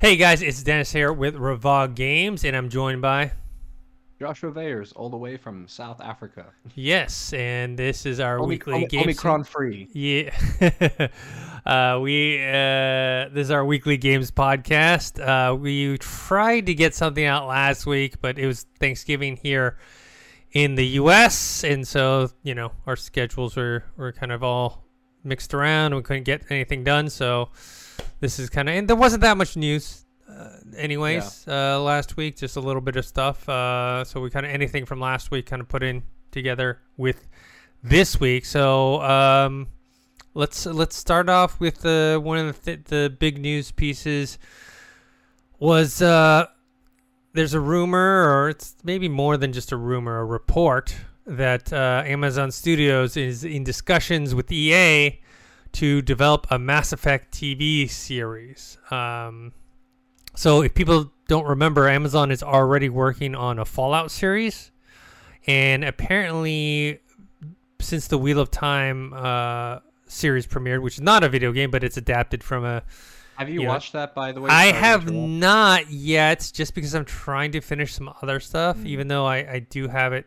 Hey guys, it's Dennis here with Ravog Games, and I'm joined by Joshua Vayers, all the way from South Africa. yes, and this is our Omi- weekly Omi- game. Omicron free. Yeah, uh, we uh, this is our weekly games podcast. Uh, we tried to get something out last week, but it was Thanksgiving here in the U.S., and so you know our schedules were were kind of all mixed around. We couldn't get anything done, so this is kind of and there wasn't that much news. Uh, anyways, uh, last week just a little bit of stuff. Uh, so we kind of anything from last week kind of put in together with this week. So um, let's let's start off with the one of the th- the big news pieces was uh, there's a rumor, or it's maybe more than just a rumor, a report that uh, Amazon Studios is in discussions with EA to develop a Mass Effect TV series. Um, so if people don't remember, Amazon is already working on a Fallout series, and apparently, since the Wheel of Time uh, series premiered, which is not a video game, but it's adapted from a Have you You know, watched that, by the way? I have interrupt. not yet, just because I'm trying to finish some other stuff. Mm. Even though I, I do have it,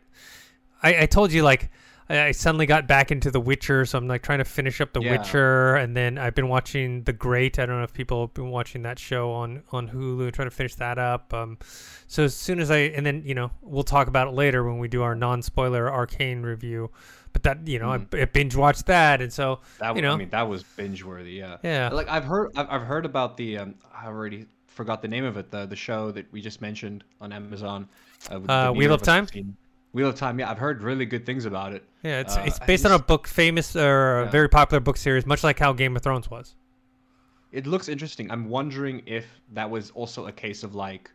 I, I told you like I, suddenly got back into The Witcher, so I'm like trying to finish up The Yeah. Witcher, and then I've been watching The Great. I don't know if people have been watching that show on on Hulu, trying to finish that up. Um, so as soon as I and then you know we'll talk about it later when we do our non-spoiler Arcane review. But that you know Mhm. I, I binge watched that, and so That, you know. I mean, that was binge worthy. Yeah. yeah. Like I've heard, I've, I've heard about the. Um, I already forgot the name of it. The the show that we just mentioned on Amazon. Uh, Uh, Wheel of Time? seen. Wheel of Time. Yeah, I've heard really good things about it. Yeah, it's Uh, it's based on a book famous or a Yeah. very popular book series, much like how Game of Thrones was. It looks interesting. I'm wondering if that was also a case of like,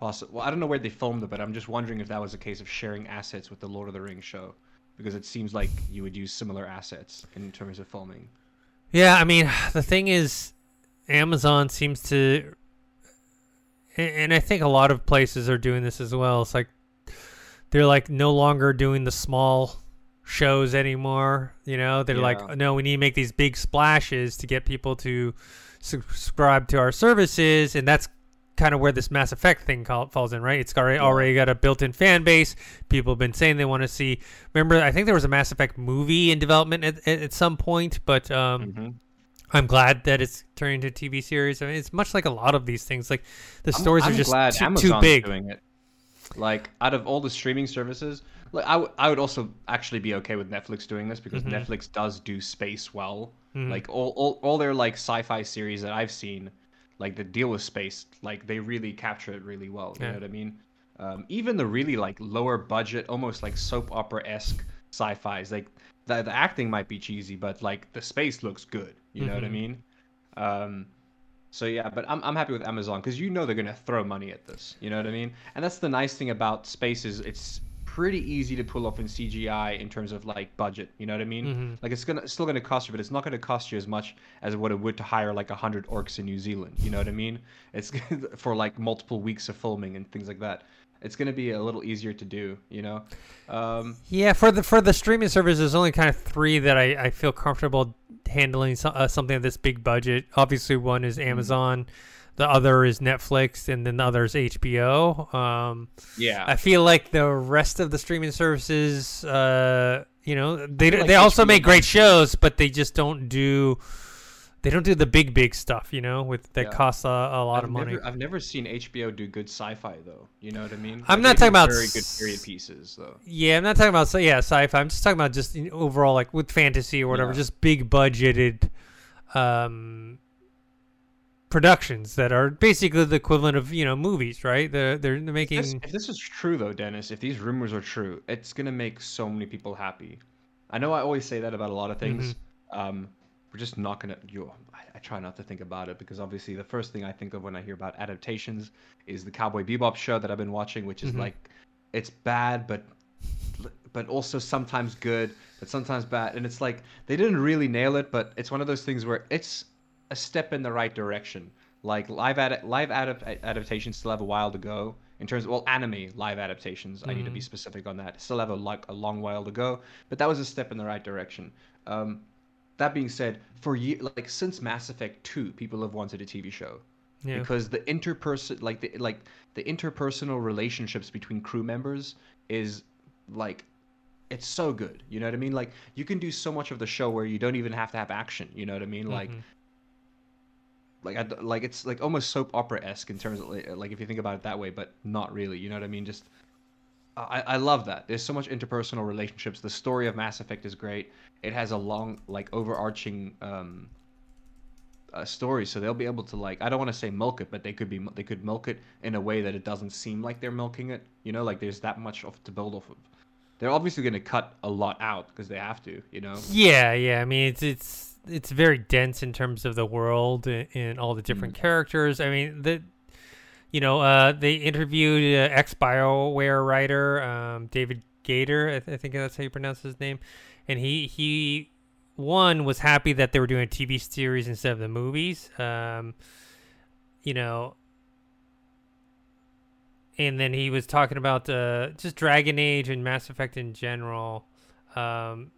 possi Well, I don't know where they filmed it, but I'm just wondering if that was a case of sharing assets with the Lord of the Rings show, because it seems like you would use similar assets in terms of filming. Yeah, I mean, the thing is, Amazon seems to, and I think a lot of places are doing this as well. It's like they're like no longer doing the small shows anymore. You know, they're Yeah. like, no, we need to make these big splashes to get people to subscribe to our services, and that's kind of where this Mass Effect thing call, falls in, right? It's already Yeah. already got a built-in fan base. People have been saying they want to see. Remember, I think there was a Mass Effect movie in development at, at, at some point, but um, Mhm. I'm glad that it's turning into a TV series. I mean, it's much like a lot of these things. Like the I'm- stories I'm are just glad too, too big. doing it. Like out of all the streaming services, like I, w- I would also actually be okay with Netflix doing this because Mhm. Netflix does do space well. Mhm. Like all, all all their like sci-fi series that I've seen, like the deal with space, like they really capture it really well. You Yeah. know what I mean? Um, even the really like lower budget, almost like soap opera esque sci-fi's, like the, the acting might be cheesy, but like the space looks good. You know what I Mhm. mean? Um, so yeah, but I'm I'm happy with Amazon because you know they're gonna throw money at this. You know what I mean? And that's the nice thing about space is it's pretty easy to pull off in CGI in terms of like budget. You know what I mean? Mhm. Like it's gonna it's still gonna cost you, but it's not gonna cost you as much as what it would to hire like a hundred orcs in New Zealand. You know what I mean? It's for like multiple weeks of filming and things like that. It's gonna be a little easier to do. You know? Um, Yeah, for the for the streaming service, there's only kind of three that I, I feel comfortable handling so, uh, something of this big budget. Obviously, one is Mm-hmm. Amazon, the other is Netflix, and then the other is HBO. Um, yeah. I feel like the rest of the streaming services, uh, you know, they like they also HBO make great shows, but they just don't do they don't do the big big stuff, you know, with that Yeah. costs a, a lot I've of money. Never, I've never seen HBO do good sci-fi though. You know what I mean? I'm Like, not talking about very good period pieces though. Yeah, I'm not talking about yeah sci-fi. I'm just talking about just overall like with fantasy or whatever, Yeah. just big budgeted um, productions that are basically the equivalent of you know movies, right? They're they're This- making if this is true though, Dennis, if these rumors are true, it's gonna make so many people happy. I know I always say that about a lot of things. Mm-hmm. Um, we're just not gonna. You, I, I try not to think about it because obviously the first thing I think of when I hear about adaptations is the Cowboy Bebop show that I've been watching, which is Mhm. like, it's bad, but but also sometimes good, but sometimes bad, and it's like they didn't really nail it, but it's one of those things where it's a step in the right direction. Like live ad- live adap- adaptations still have a while to go in terms of well anime live adaptations. I need to be Mhm. specific on that. Still have a like a long while to go, but that was a step in the right direction. Um, that being said, for ye- like since Mass Effect 2, people have wanted a TV show. Yeah. because the interperson like the like the interpersonal relationships between crew members is like it's so good you know what i mean like you can do so much of the show where you don't even have to have action you know what i mean like Mhm. like I, like it's like almost soap opera esque in terms of like if you think about it that way, but not really. You know what I mean? Just I, I love that. There's so much interpersonal relationships. The story of Mass Effect is great. It has a long like overarching um uh, story, so they'll be able to like I don't want to say milk it, but they could be they could milk it in a way that it doesn't seem like they're milking it. You know, like there's that much of to build off of. They're obviously going to cut a lot out because they have to. You know. Yeah, yeah. I mean, it's it's it's very dense in terms of the world and, and all the different Mm. characters. I mean, the you know, uh, they interviewed uh, ex Bioware writer um, David Gator. I, th- I think that's how you pronounce his name. And he he one was happy that they were doing a TV series instead of the movies. Um, you know. And then he was talking about uh, just Dragon Age and Mass Effect in general. Um,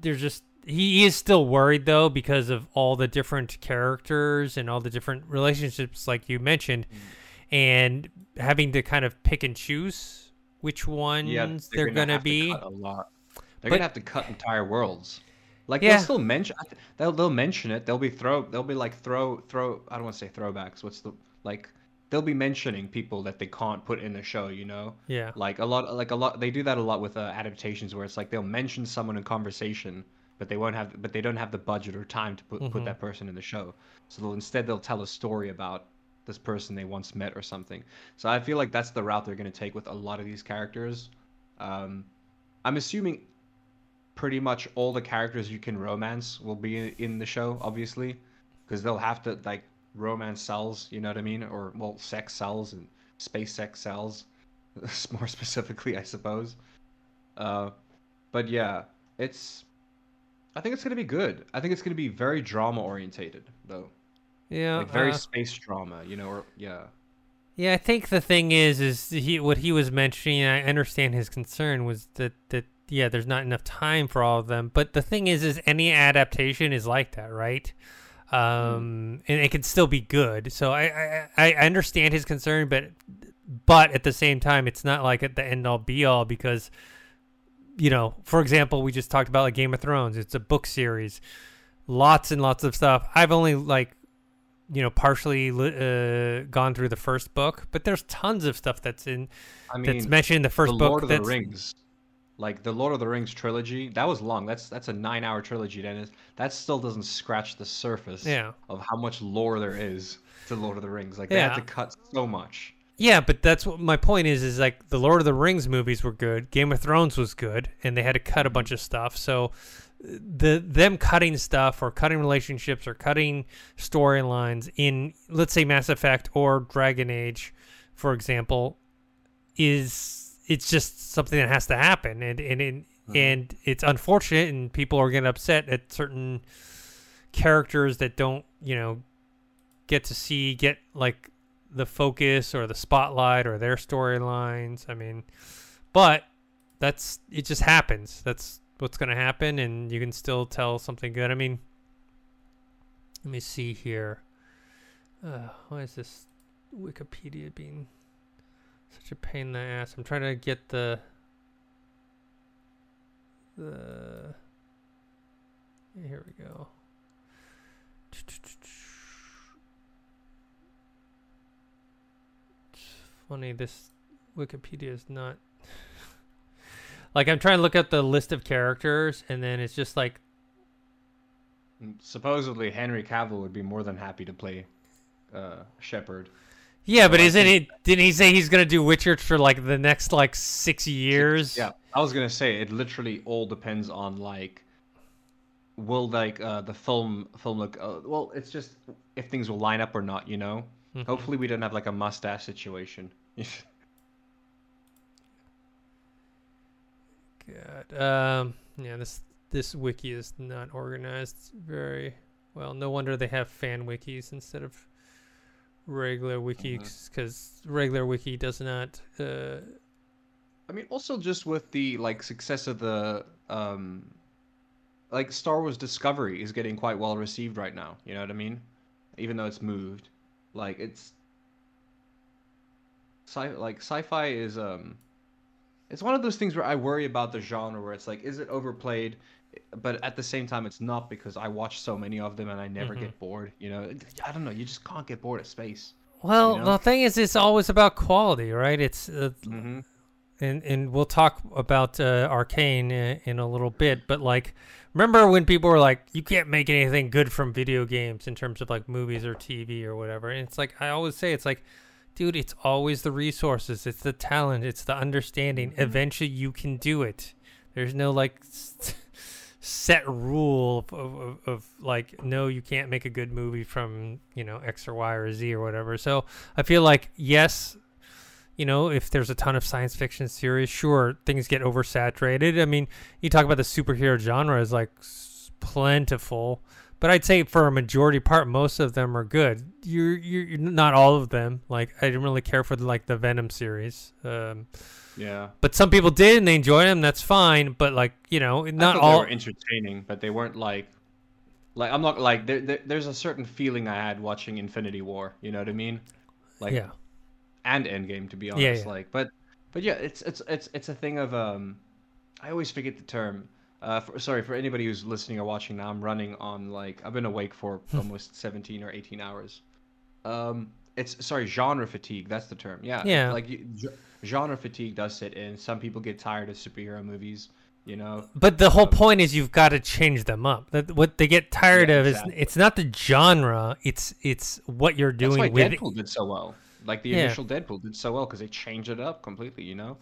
there's just he is still worried though because of all the different characters and all the different relationships like you mentioned and having to kind of pick and choose which ones Yeah, they're, gonna, have to be cut a lot. They're But- gonna have to cut entire worlds. Like Yeah. they'll still mention, they'll they'll mention it. They'll be throw, they'll be like throw throw. I don't want to say throwbacks. What's the like? They'll be mentioning people that they can't put in the show. You know, yeah like a lot, like a lot. They do that a lot with uh, adaptations where it's like they'll mention someone in conversation, but they won't have, but they don't have the budget or time to put Mhm. put that person in the show. So they'll instead they'll tell a story about this person they once met or something. So I feel like that's the route they're gonna take with a lot of these characters. Um, I'm assuming pretty much all the characters you can romance will be in, in the show, obviously, because they'll have to like romance sells. You know what I mean? Or well, sex sells and space sex sells, more specifically, I suppose. Uh, but yeah, it's. I think it's gonna be good. I think it's gonna be very drama orientated, though, yeah like very uh, space drama. You know, or yeah. yeah i think the thing is is he what he was mentioning i understand his concern was that that yeah there's not enough time for all of them but the thing is is any adaptation is like that right um and it can still be good so I, I i I understand his concern but but at the same time it's not like at the end all be all because you know for example we just talked about like game of thrones it's a book series lots and lots of stuff i've only like you know partially uh, gone through the first book but there's tons of stuff that's in I mean, that's mentioned in the first the book Lord of the Rings, like the Lord of the Rings trilogy, that was long. That's that's a nine-hour trilogy, Dennis. That still doesn't scratch the surface yeah of how much lore there is to Lord of the Rings. Like they had to cut so much. Yeah, but that's what my point is. Is like the Lord of the Rings movies were good, Game of Thrones was good, and they had to cut a bunch of stuff. So uh, the them cutting stuff or cutting relationships or cutting storylines in let's say Mass Effect or Dragon Age, for example, is it's just something that has to happen, and and and, mm-hmm. and it's unfortunate, and people are getting upset at certain characters that don't you know get to see get like the focus or the spotlight or their storylines. I mean, but that's it just happens. That's what's going to happen and you can still tell something good. I mean, let me see here. Uh, why is this Wikipedia being such a pain in the ass? I'm trying to get the the here we go. It's funny this Wikipedia is not like I'm trying to look at the list of characters and then it's just like Mm, Supposedly Henry Cavill would be more than happy to play uh, Shepard. yeah, but I isn't it? Didn't he say he's gonna do Witcher for like the next like six years? Yeah, I was gonna say it. Literally all depends on like, will like uh, the film film look? Uh, well, it's just if things will line up or not. You know. Mhm. Hopefully, we don't have like a mustache situation. God. Um. Yeah. This this wiki is not organized very well. No wonder they have fan wikis instead of regular wikis because regular wiki does not. Uh, I mean, also just with the like success of the um, like Star Wars Discovery is getting quite well received right now. You know what I mean? even though it's moved. Like it's sci like sci-fi is um it's one of those things where I worry about the genre where it's like is it overplayed but at the same time it's not because I watch so many of them and I never Mm-hmm. get bored, you know. I don't know, you just can't get bored of space. Well, You know? the thing is, it's always about quality, right? It's uh, Mm-hmm. and and we'll talk about uh, Arcane in, in a little bit, but like, remember when people were like, "You can't make anything good from video games in terms of like movies or TV or whatever," and it's like I always say, it's like, dude, it's always the resources, it's the talent, it's the understanding. Mm-hmm. Eventually, you can do it. There's no like. set rule of, of, of, of like no you can't make a good movie from you know x or y or z or whatever so i feel like yes you know, if there's a ton of science fiction series, sure, things get oversaturated. I mean, you talk about the superhero genre is like plentiful, but I'd say for a majority part, most of them are good. You're, you're, you're not all of them. Like, I didn't really care for the, like the Venom series, um, Yeah. but some people did and they enjoyed them. That's fine. But like, you know, not all. they were entertaining, but they weren't like like I'm not like there, there there's a certain feeling I had watching Infinity War, you know what I mean? Like yeah, and Endgame to be honest. Yeah, yeah. Like, but but yeah, it's it's it's it's a thing of um, I always forget the term. Uh, for, sorry for anybody who's listening or watching now. I'm running on like I've been awake for almost 17 or 18 hours. Um, it's sorry, genre fatigue. That's the term. Yeah. Yeah. Like genre fatigue does sit in. Some people get tired of superhero movies. You know. But the whole Um, point is you've got to change them up. That what they get tired Yeah, of exactly. is it's not the genre, it's it's what you're That's doing why with it. Deadpool did so well. Like the Yeah. initial Deadpool did so well because they changed it up completely. You know.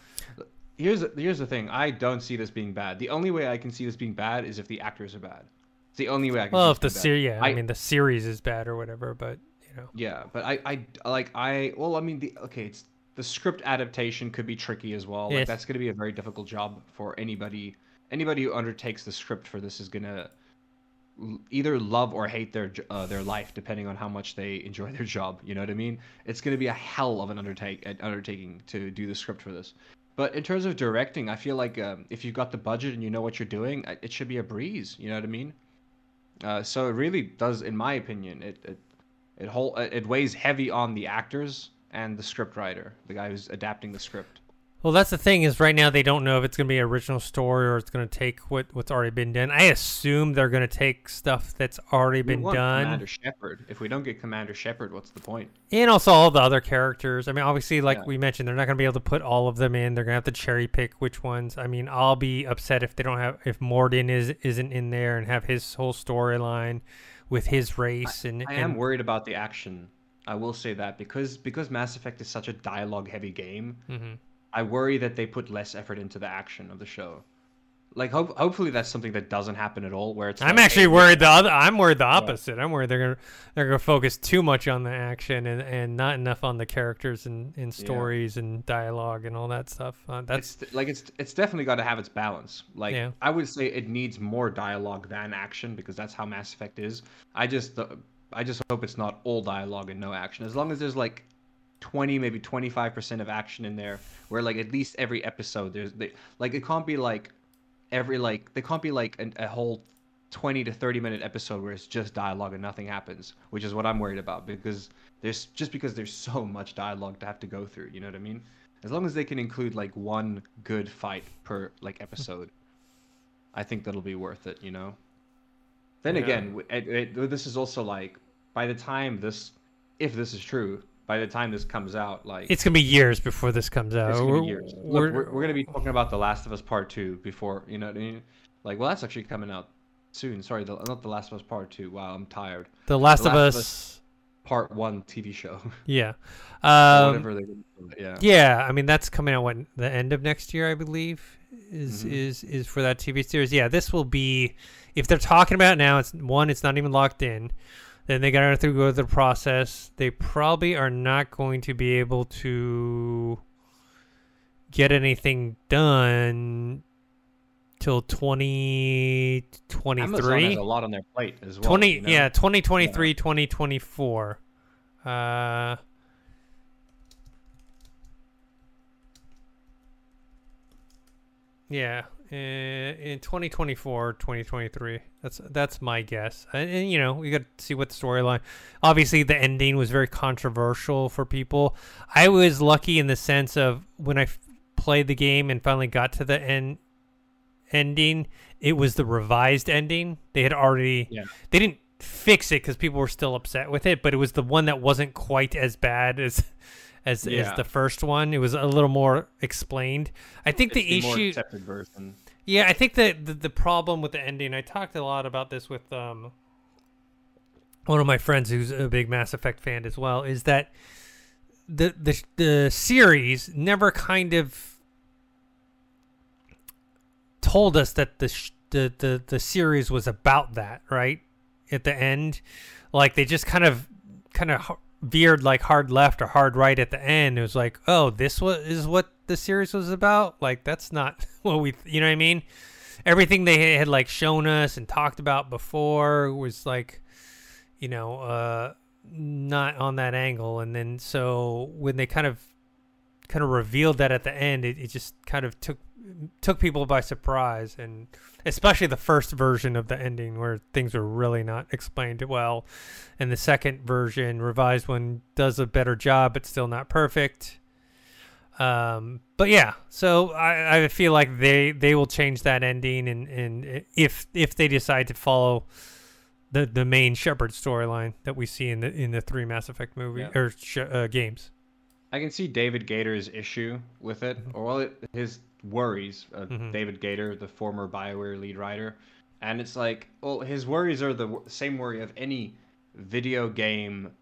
Here's the, here's the thing. I don't see this being bad. The only way I can see this being bad is if the actors are bad. It's the only way I can. Well, see if the series, yeah, I, mean the series is bad or whatever, but you know, Yeah, but I, I like I well I mean the okay it's the script adaptation could be tricky as well. Like that's going to be a very difficult job for anybody anybody who undertakes the script for this is going to either love or hate their uh, their life depending on how much they enjoy their job, you know what I mean? It's going to be a hell of an undertake an undertaking to do the script for this. But in terms of directing, I feel like um, if you've got the budget and you know what you're doing, it should be a breeze, you know what I mean? Uh, so it really does, in my opinion, it it it whole it weighs heavy on the actors and the script writer, the guy who's adapting the script. Well, that's the thing is right now they don't know if it's gonna be an original story or it's gonna take what what's already been done. I assume they're gonna take stuff that's already We been done, Commander Shepard. If we don't get Commander Shepard, what's the point? and also all the other characters. I mean, obviously, like Yeah. we mentioned, they're not gonna be able to put all of them in. They're gonna have to cherry pick which ones. I mean, I'll be upset if they don't have if Mordin is isn't in there and have his whole storyline with his race and I and am worried about the action. I will say that because because Mass Effect is such a dialogue heavy game, Mhm. I worry that they put less effort into the action of the show. Like hope, hopefully that's something that doesn't happen at all. Where it's I'm like, actually hey, worried the other. I'm worried the opposite. I'm worried they're gonna they're gonna focus too much on the action and, and not enough on the characters and, and stories and dialogue and all that stuff. Uh, that's it's like it's it's definitely got to have its balance. Like Yeah. I would say it needs more dialogue than action because that's how Mass Effect is. I just uh, I just hope it's not all dialogue and no action. As long as there's like 20 maybe 25% of action in there where like at least every episode there's they, like it can't be like every like they can't be like an, a whole 20 to 30 minute episode where it's just dialogue and nothing happens, which is what I'm worried about because there's just because there's so much dialogue to have to go through, you know what I mean? As long as they can include like one good fight per like episode, I think that'll be worth it, you know. Then Yeah. again, it, it, this is also like by the time this, if this is true, by the time this comes out, like it's gonna be years before this comes out. it's gonna be years. Look, we're- we're, we're gonna be talking about The Last of Us Part Two before you know what I mean. Like, well, that's actually coming out soon. Sorry, the, not The Last of Us Part Two. Wow, I'm tired. the Last, The of Last of Us. Part One TV show. Yeah, um, Whatever they're gonna call it. Yeah. yeah. I mean, that's coming out when the end of next year, I believe. Is Mhm. is is for that TV series? Yeah, this will be. If they're talking about it now, it's one. It's not even locked in. Then they got to go through the process. They probably are not going to be able to get anything done till 2023 Amazon has a lot on their plate as well. 20 you know? yeah 2023 2024 uh yeah uh, in 2024, 2023. That's that's my guess. And, and you know, we got to see what the storyline. Obviously, the ending was very controversial for people. I was lucky in the sense of when I f- played the game and finally got to the end ending, it was the revised ending. They had already Yeah. they didn't fix it because people were still upset with it, but it was the one that wasn't quite as bad as as, as the first one. It was a little more explained. I think the more issue, yeah, I think that the, the problem with the ending. I talked a lot about this with um one of my friends who's a big Mass Effect fan as well. Is that the the the series never kind of told us that the sh- the, the the series was about that, right? At the end, like they just kind of kind of veered like hard left or hard right at the end. It was like, oh, this was is what the series was about. Like that's not what we, you know what I mean? Everything they had like shown us and talked about before was like, you know, uh, not on that angle. And then so when they kind of kind of revealed that at the end, it, it just kind of took took people by surprise and especially the first version of the ending where things were really not explained well. And the second version revised one does a better job but still not perfect. Um, but yeah so I, I feel like they they will change that ending and and if if they decide to follow the the main Shepard storyline that we see in the in the three Mass Effect movie Yeah. or sh- uh, games. I can see David Gator's issue with it, or well, it, his worries. Uh, Mhm. David Gator, the former Bioware lead writer, and it's like, well, his worries are the w- same worry of any video game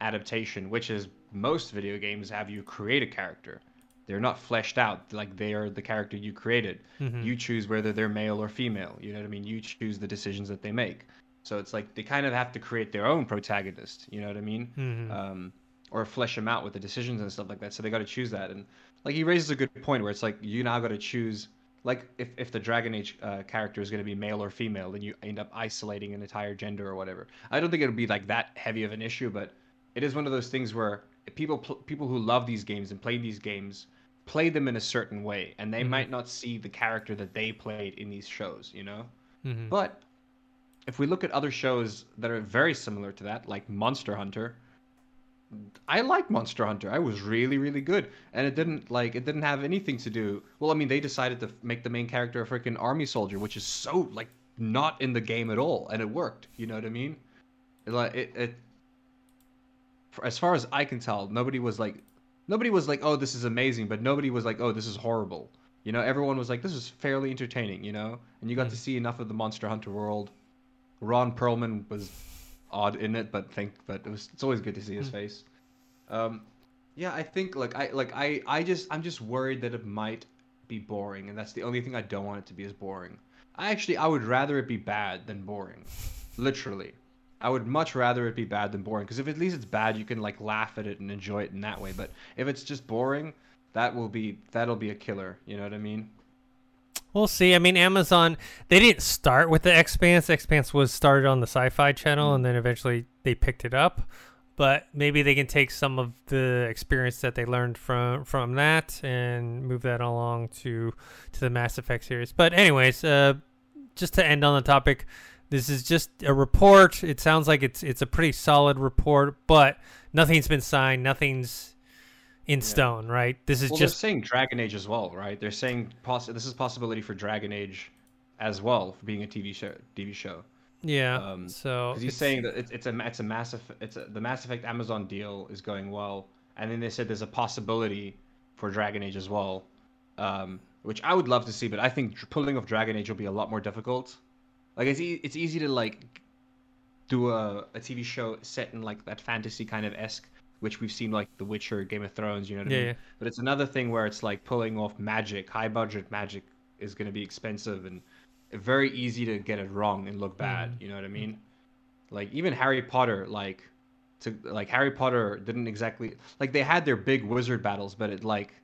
adaptation, which is most video games have you create a character. They're not fleshed out like they are the character you created. Mhm. You choose whether they're male or female. You know what I mean? You choose the decisions that they make. So it's like they kind of have to create their own protagonist. You know what I mean? Mhm. um, or flesh them out with the decisions and stuff like that. So they got to choose that. And like he raises a good point where it's like you now got to choose. Like if, if the Dragon Age uh, character is going to be male or female, then you end up isolating an entire gender or whatever. I don't think it'll be like that heavy of an issue, but it is one of those things where people pl- people who love these games and play these games play them in a certain way, and they Mhm. might not see the character that they played in these shows. You know. Mhm. But if we look at other shows that are very similar to that, like Monster Hunter, I like Monster Hunter. I was really, really good, and it didn't like it didn't have anything to do. Well, I mean, they decided to make the main character a freaking army soldier, which is so like not in the game at all, and it worked. You know what I mean? It, like it, it as far as I can tell, nobody was like nobody was like, oh, this is amazing, but nobody was like, oh, this is horrible. You know, everyone was like, this is fairly entertaining. You know, and you got to hmm. see enough of the Monster Hunter world. Ron Perlman was odd in it, but think, but it was it's always good to see his face. Um, yeah, I think like I like I I just I'm just worried that it might be boring, and that's the only thing I don't want it to be is boring. I actually I would rather it be bad than boring, literally. I would much rather it be bad than boring because if at least it's bad, you can like laugh at it and enjoy it in that way. But if it's just boring, that will be that'll be a killer. You know what I mean? We'll see. I mean, Amazon, they didn't start with the Expanse. The Expanse was started on the Sci Fi channel, and then eventually they picked it up. But maybe they can take some of the experience that they learned from from that and move that along to to the Mass Effect series. But anyways, uh, just to end on the topic, this is just a report. It sounds like it's it's a pretty solid report, but nothing's been signed. Nothing's in stone, right? This is Well, just saying Dragon Age as well, right? They're saying poss- this is possibility for Dragon Age as well for being a TV show. TV show. yeah. Um, so he's it's- saying that it's, it's a it's a massive it's a, the Mass Effect Amazon deal is going well, and then they said there's a possibility for Dragon Age as well, um, which I would love to see, but I think pulling off Dragon Age will be a lot more difficult. Like it's e- it's easy to like do a, a TV show set in like that fantasy kind of esque, which we've seen like The Witcher, Game of Thrones, you know what I mean? yeah. But it's another thing where it's like pulling off magic, high budget magic is going to be expensive and very easy to get it wrong and look bad. Mhm. You know what I mean? Like even Harry Potter, like to like Harry Potter didn't exactly like they had their big wizard battles, but it like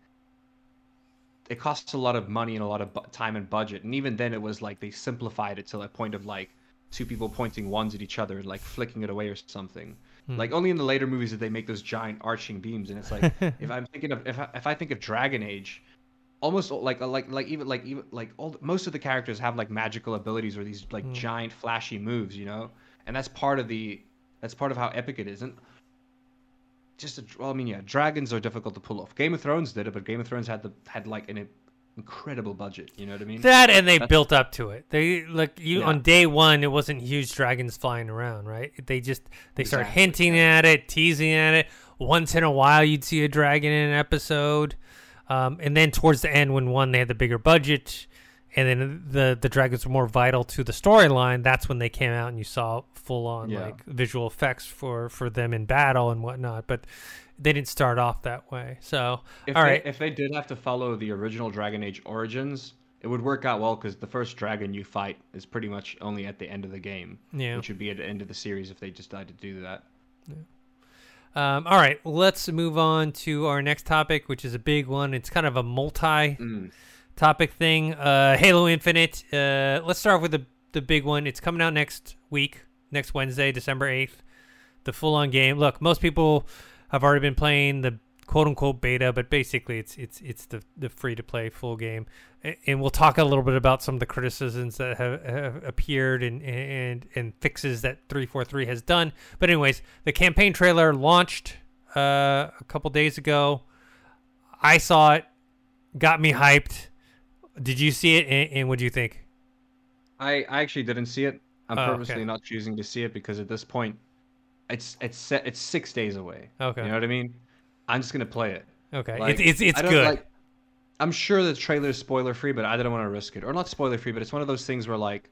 it costs a lot of money and a lot of bu- time and budget. And even then, it was like they simplified it to a point of like two people pointing wands at each other and like flicking it away or something. Hmm. Like only in the later movies did they make those giant arching beams, and it's like if I'm thinking of if I, if I think of Dragon Age, almost like like like even like even like all most of the characters have like magical abilities or these like Mm. giant flashy moves, you know, and that's part of the that's part of how epic it is. And just a, well, I mean, yeah, dragons are difficult to pull off. Game of Thrones did it, but Game of Thrones had the had like an incredible budget. You know what I mean? That and they That's- built up to it. They like you Yeah. on day one. It wasn't huge dragons flying around, right? They just they start Exactly, hinting at it, teasing at it. Once in a while, you'd see a dragon in an episode, um, and then towards the end, when one they had the bigger budget, and then the the dragons were more vital to the storyline. That's when they came out, and you saw full on Yeah. like visual effects for for them in battle and whatnot. But they didn't start off that way. So If all they, right, if they did have to follow the original Dragon Age Origins, it would work out well because the first dragon you fight is pretty much only at the end of the game, yeah. which would be at the end of the series if they just decided to do that. Um, all right, let's move on to our next topic, which is a big one. It's kind of a multi Mm. topic thing. Uh, Halo Infinite. Uh, let's start with the, the big one. It's coming out next week, next Wednesday, December 8th. The full on game. Look, most people have already been playing the quote unquote beta, but basically it's it's it's the, the free to play full game. And we'll talk a little bit about some of the criticisms that have, have appeared and, and and fixes that 343 has done. But anyways, the campaign trailer launched uh, a couple days ago. I saw it, got me hyped. Did you see it, and, and what do you think? I, I actually didn't see it. I'm Oh, purposely okay. not choosing to see it because at this point, it's it's set it's six days away. Okay, You know what I mean? I'm just gonna play it. okay, Like, it's it's it's good. Like, I'm sure the trailer is spoiler free, but I didn't want to risk it, or not spoiler free, but it's one of those things where like,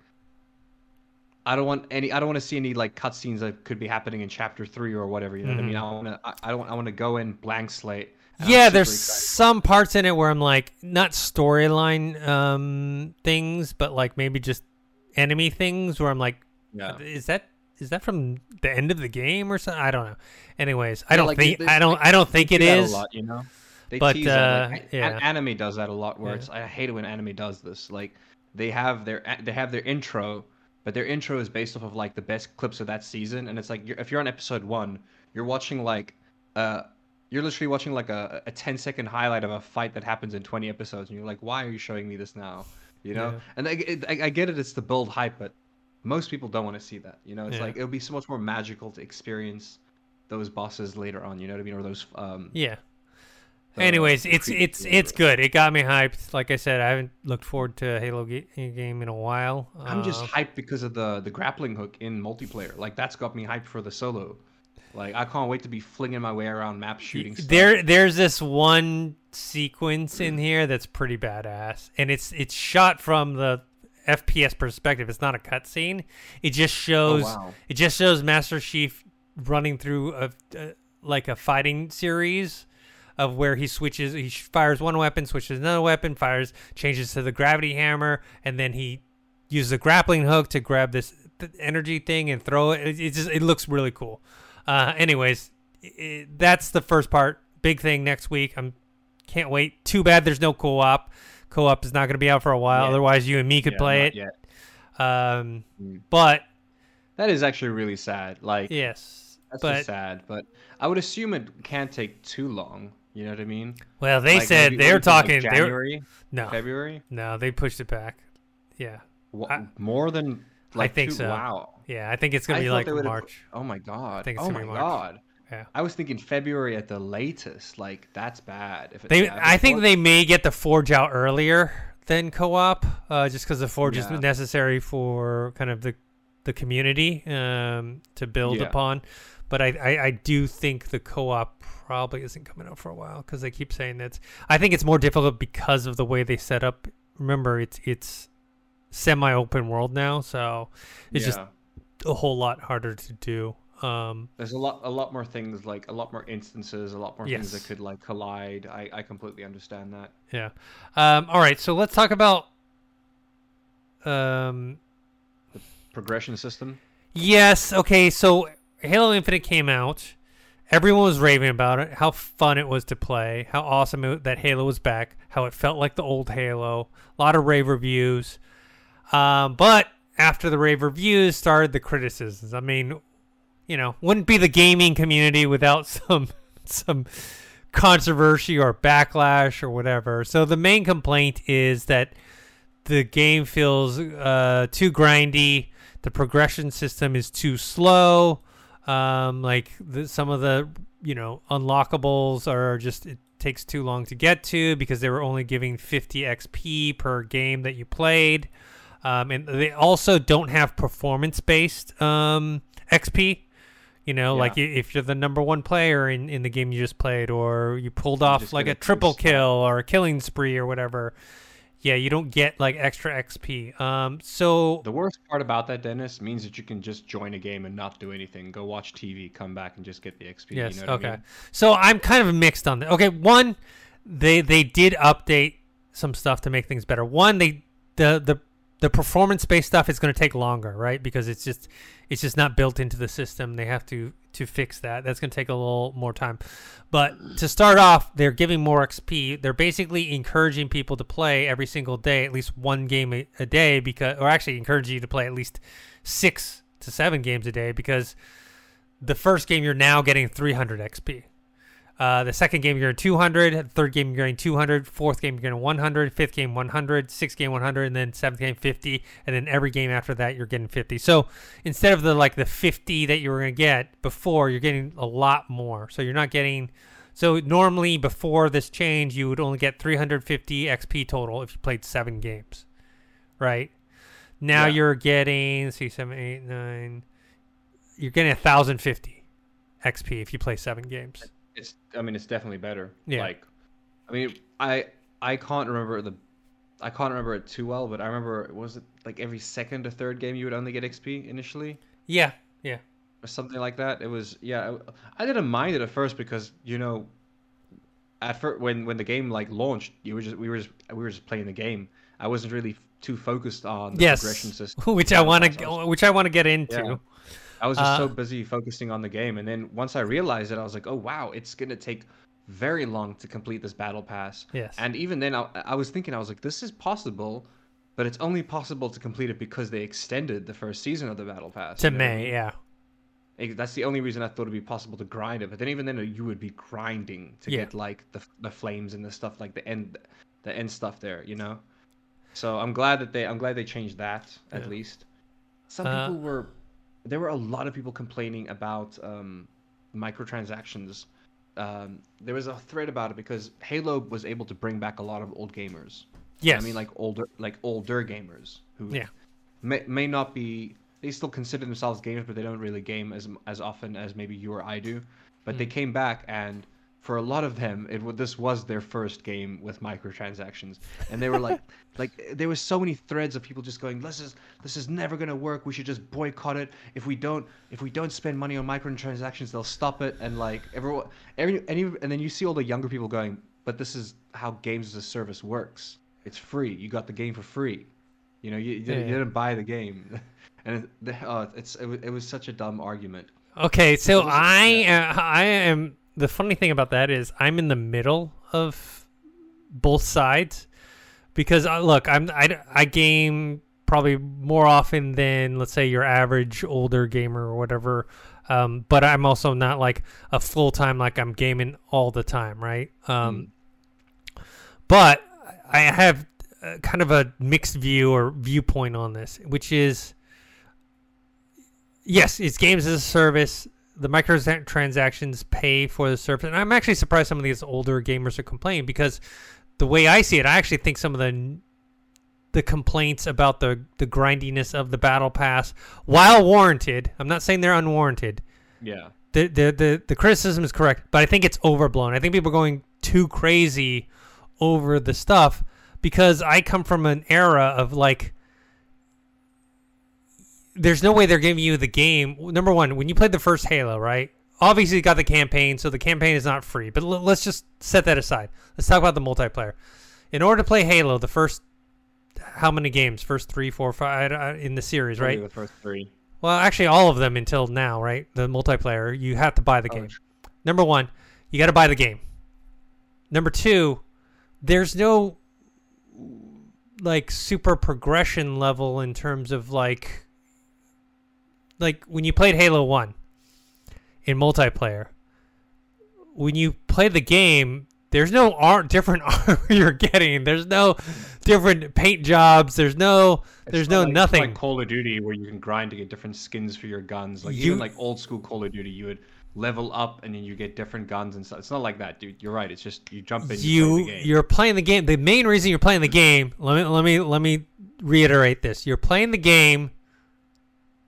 I don't want any, I don't want to see any like cutscenes that could be happening in chapter three or whatever. You know what I mean? I want to, I, I don't, I want to go in blank slate. yeah, there's some parts in it where I'm like, not storyline um things, but like maybe just enemy things where I'm like, Yeah. is that is that from the end of the game or something? I don't know. Anyways, I Yeah, don't like, think they- I don't I don't think They it do that is. a lot, you know. They But, tease uh, like, yeah. an- anime does that a lot. Where Yeah. it's I hate it when anime does this. Like they have their they have their intro, but their intro is based off of like the best clips of that season, and it's like you're, if you're on episode one, you're watching like uh you're literally watching like a, a 10 second highlight of a fight that happens in 20 episodes and you're like why are you showing me this now you know Yeah. and I, I, I get it it's the build hype but most people don't want to see that you know it's Yeah. like it would be so much more magical to experience those bosses later on you know what i mean or those um Yeah. uh, Anyways, it's it's it's good. It got me hyped. Like I said, I haven't looked forward to a Halo ga- game in a while. I'm just Uh, hyped because of the the grappling hook in multiplayer. Like that's got me hyped for the solo. Like I can't wait to be flinging my way around maps shooting stuff. There, there's this one sequence in here that's pretty badass, and it's it's shot from the FPS perspective. It's not a cutscene. It just Oh, shows wow. it just shows Master Chief running through a, a like a fighting series of where he switches. He fires one weapon, switches another weapon, fires, changes to the gravity hammer, and then he uses a grappling hook to grab this energy thing and throw it. It, it just it looks really cool. Uh, anyways, i that's the first part. Big thing next week. I'm can't wait. Too bad there's no co-op. Co-op is not going to be out for a while. Otherwise, you and me could Yeah, play not it. yet. Um, Mm. but That is actually really sad. Like yes, that's but sad. But I would assume it can't take too long. You know what I mean? well, they Like, said they're from, like, talking. they're January, no, February. no, they pushed it back. Yeah, Wha- I- more than like think two- so. Wow. yeah. I think it's gonna I be like March. Oh my god. think it's oh gonna my be March. god. Yeah. I was thinking February at the latest. Like that's bad. If They, I think they may get the Forge out earlier than co-op, uh, just because the Forge Yeah. is necessary for kind of the the community um, to build Yeah. upon. But I, I, I do think the co-op probably isn't coming out for a while because they keep saying that. I think it's more difficult because of the way they set up. Remember, it's it's semi-open world now, so it's just a whole lot harder to do. Um, There's a lot, a lot more things like a lot more instances, a lot more things that could like collide. I, I completely understand that. Yeah. Um, all right. So let's talk about. Um, Progression system. yes. Okay. So Halo Infinite came out. Everyone was raving about it. How fun it was to play. How awesome it, that Halo was back. How it felt like the old Halo. A lot of rave reviews. Um, but after the rave reviews started the criticisms. I mean, you know, wouldn't be the gaming community without some some controversy or backlash or whatever. So the main complaint is that the game feels uh, too grindy. The progression system is too slow. Um, like the, some of the you know unlockables are just it takes too long to get to because they were only giving 50 XP per game that you played. Um, and they also don't have performance based um, XP. You know, Yeah. like if you're the number one player in, in the game you just played, or you pulled off like a triple kill or a killing spree or whatever, yeah, you don't get like extra XP. Um, so The worst part about that, Dennis, means that you can just join a game and not do anything. Go watch TV, come back, and just get the XP. Yes. You know okay. I mean? So I'm kind of mixed on that. Okay. One, they they did update some stuff to make things better. One, they the the the performance based stuff is going to take longer, right? Because it's just it's just not built into the system. They have to to fix that. That's going to take a little more time. But to start off, they're giving more XP. They're basically encouraging people to play every single day, at least one game a, a day, because or actually encourage you to play at least six to seven games a day because the first game you're now getting 300 XP. Uh, the second game you're getting 200. Third game you're getting 200. Fourth game you're getting 100. Fifth game 100. Sixth game 100, and then seventh game 50. And then every game after that you're getting 50. So instead of the like the 50 that you were gonna get before, you're getting a lot more. So you're not getting. So normally before this change, you would only get 350 XP total if you played seven games, right? Now Yeah. you're getting let's see seven, eight, nine. You're getting 1,050 XP if you play seven games. It's. I mean, it's definitely better. Yeah. Like, I mean, I I can't remember the. I can't remember it too well, but I remember was it like every second or third game you would only get XP initially Yeah, yeah, or something like that. It was yeah. I, I didn't mind it at first because you know, at first when when the game like launched, you were just we were just we were just playing the game. I wasn't really too focused on the progression system. Which I want to, which I want to get into. Yeah. I was just Uh, so busy focusing on the game, and then once I realized it, I was like, "Oh wow, it's gonna take very long to complete this battle pass." Yes. And even then, I, I was thinking, I was like, "This is possible, but it's only possible to complete it because they extended the first season of the battle pass." to you know May, yeah, That's the only reason I thought it'd be possible to grind it. But then even then, you would be grinding to Yeah. get like the the flames and the stuff like the end the end stuff there, you know. So I'm glad that they I'm glad they changed that at Yeah. least. Some Uh, people were there were a lot of people complaining about um, microtransactions. Um, there was a thread about it because Halo was able to bring back a lot of old gamers. yes. I mean, like older, like older gamers who Yeah. may, may not be. They still consider themselves gamers, but they don't really game as as often as maybe you or I do. But Hmm. they came back, and for a lot of them, it this was their first game with microtransactions, and they were like, like there was so many threads of people just going, "This is this is never gonna work. We should just boycott it. If we don't if we don't spend money on microtransactions, they'll stop it." And like everyone, every any, and then you see all the younger people going, "But this is how games as a service works. It's free. You got the game for free. You know, you, you, didn't, you didn't buy the game." And it, oh, it's it, it was such a dumb argument. Okay, so I uh, I am the funny thing about that is I'm in the middle of both sides because uh, look, I'm I, I game probably more often than let's say your average older gamer or whatever. Um, but I'm also not like a full time like I'm gaming all the time, right? Um, but I have uh, kind of a mixed view or viewpoint on this, which is yes, it's games as a service. The microtransactions pay for the service, and I'm actually surprised some of these older gamers are complaining because the way I see it, I actually think some of the the complaints about the the grindiness of the battle pass, while warranted, I'm not saying they're unwarranted. Yeah. The the the, the criticism is correct, but I think it's overblown. I think people are going too crazy over the stuff because I come from an era of like there's no way they're giving you the game. Number one, when you played the first Halo, right? Obviously, you got the campaign, so the campaign is not free. But l- let's just set that aside. Let's talk about the multiplayer. In order to play Halo, the first how many games? First three, four, five uh, in the series, right? The first three. Well, actually, all of them until now, right? The multiplayer, you have to buy the Oh, game. Number one, you got to buy the game. Number two, there's no like super progression level in terms of like like when you played Halo 1 in multiplayer when you play the game, there's no ar- different armor you're getting. There's no different paint jobs. There's no there's It's no like, nothing. Like Call of Duty, where you can grind to get different skins for your guns. Like You- even like old school Call of Duty, you would level up and then you get different guns and stuff. It's not like that, dude. You're right. It's just you jump in. You, you play the game. you're playing the game. The main reason you're playing the mm-hmm. game. Let me let me let me reiterate this. You're playing the game,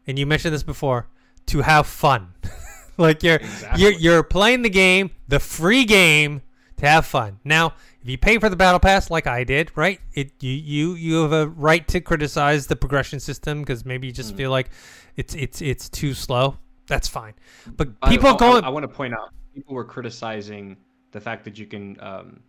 and you mentioned this before to have fun. like you're Exactly. you're you're playing the game, the free game, to have fun. Now, if you pay for the battle pass, like I did, right? It you you you have a right to criticize the progression system because maybe you just Hmm. feel like it's it's it's too slow. That's fine. But I- people I, are going. I, want to point out people were criticizing the fact that you can. Um,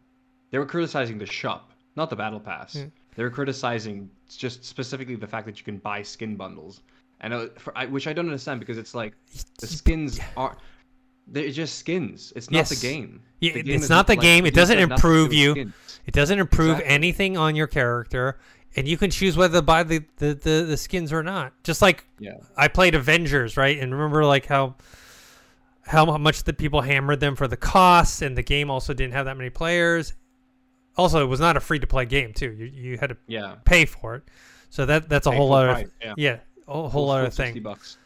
they were criticizing the shop, not the battle pass. Yeah. They were criticizing just specifically the fact that you can buy skin bundles, and uh, for, I, which I don't understand because it's like the skins are. They're just skins. It's not Yes. the game. Yeah, The it's game is not the like- game. It doesn't do improve you. skins. It doesn't improve Exactly. anything on your character, and you can choose whether to buy the, the, the, the skins or not. Just like Yeah. I played Avengers, right? And remember like how how much the people hammered them for the costs, and the game also didn't have that many players. Also, it was not a free to play game too. You you had to Yeah. pay for it, so that that's a Pay whole other yeah. yeah a whole other full 60 thing. bucks.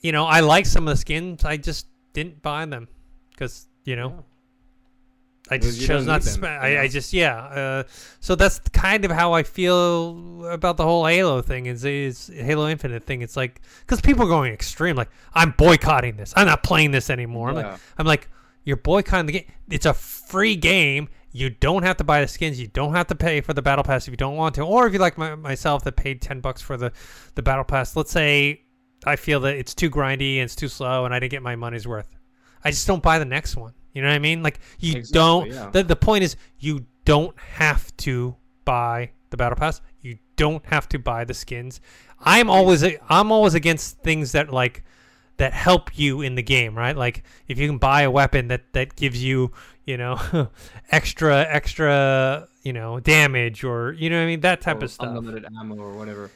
You know, I like some of the skins. I just didn't buy them because you know. I just chose don't to spend. I, I just yeah. Uh, so that's kind of how I feel about the whole Halo thing. Is is Halo Infinite thing? It's like because people are going extreme. Like I'm boycotting this. I'm not playing this anymore. I'm like I'm like you're boycotting the game. It's a free game. You don't have to buy the skins. You don't have to pay for the battle pass if you don't want to. Or if you like my, myself that paid ten bucks for the the battle pass. Let's say I feel that it's too grindy and it's too slow, and I didn't get my money's worth. I just don't buy the next one. You know what I mean? Like you Exactly, don't. yeah. The the point is you don't have to buy the battle pass. You don't have to buy the skins. I'm always I'm always against things that like that help you in the game, right? Like if you can buy a weapon that that gives you, you know, extra extra, you know, damage or you know what I mean, that type or of stuff. Unlimited ammo or whatever.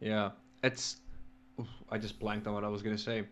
Yeah, it's. oof, I just blanked on what I was gonna say.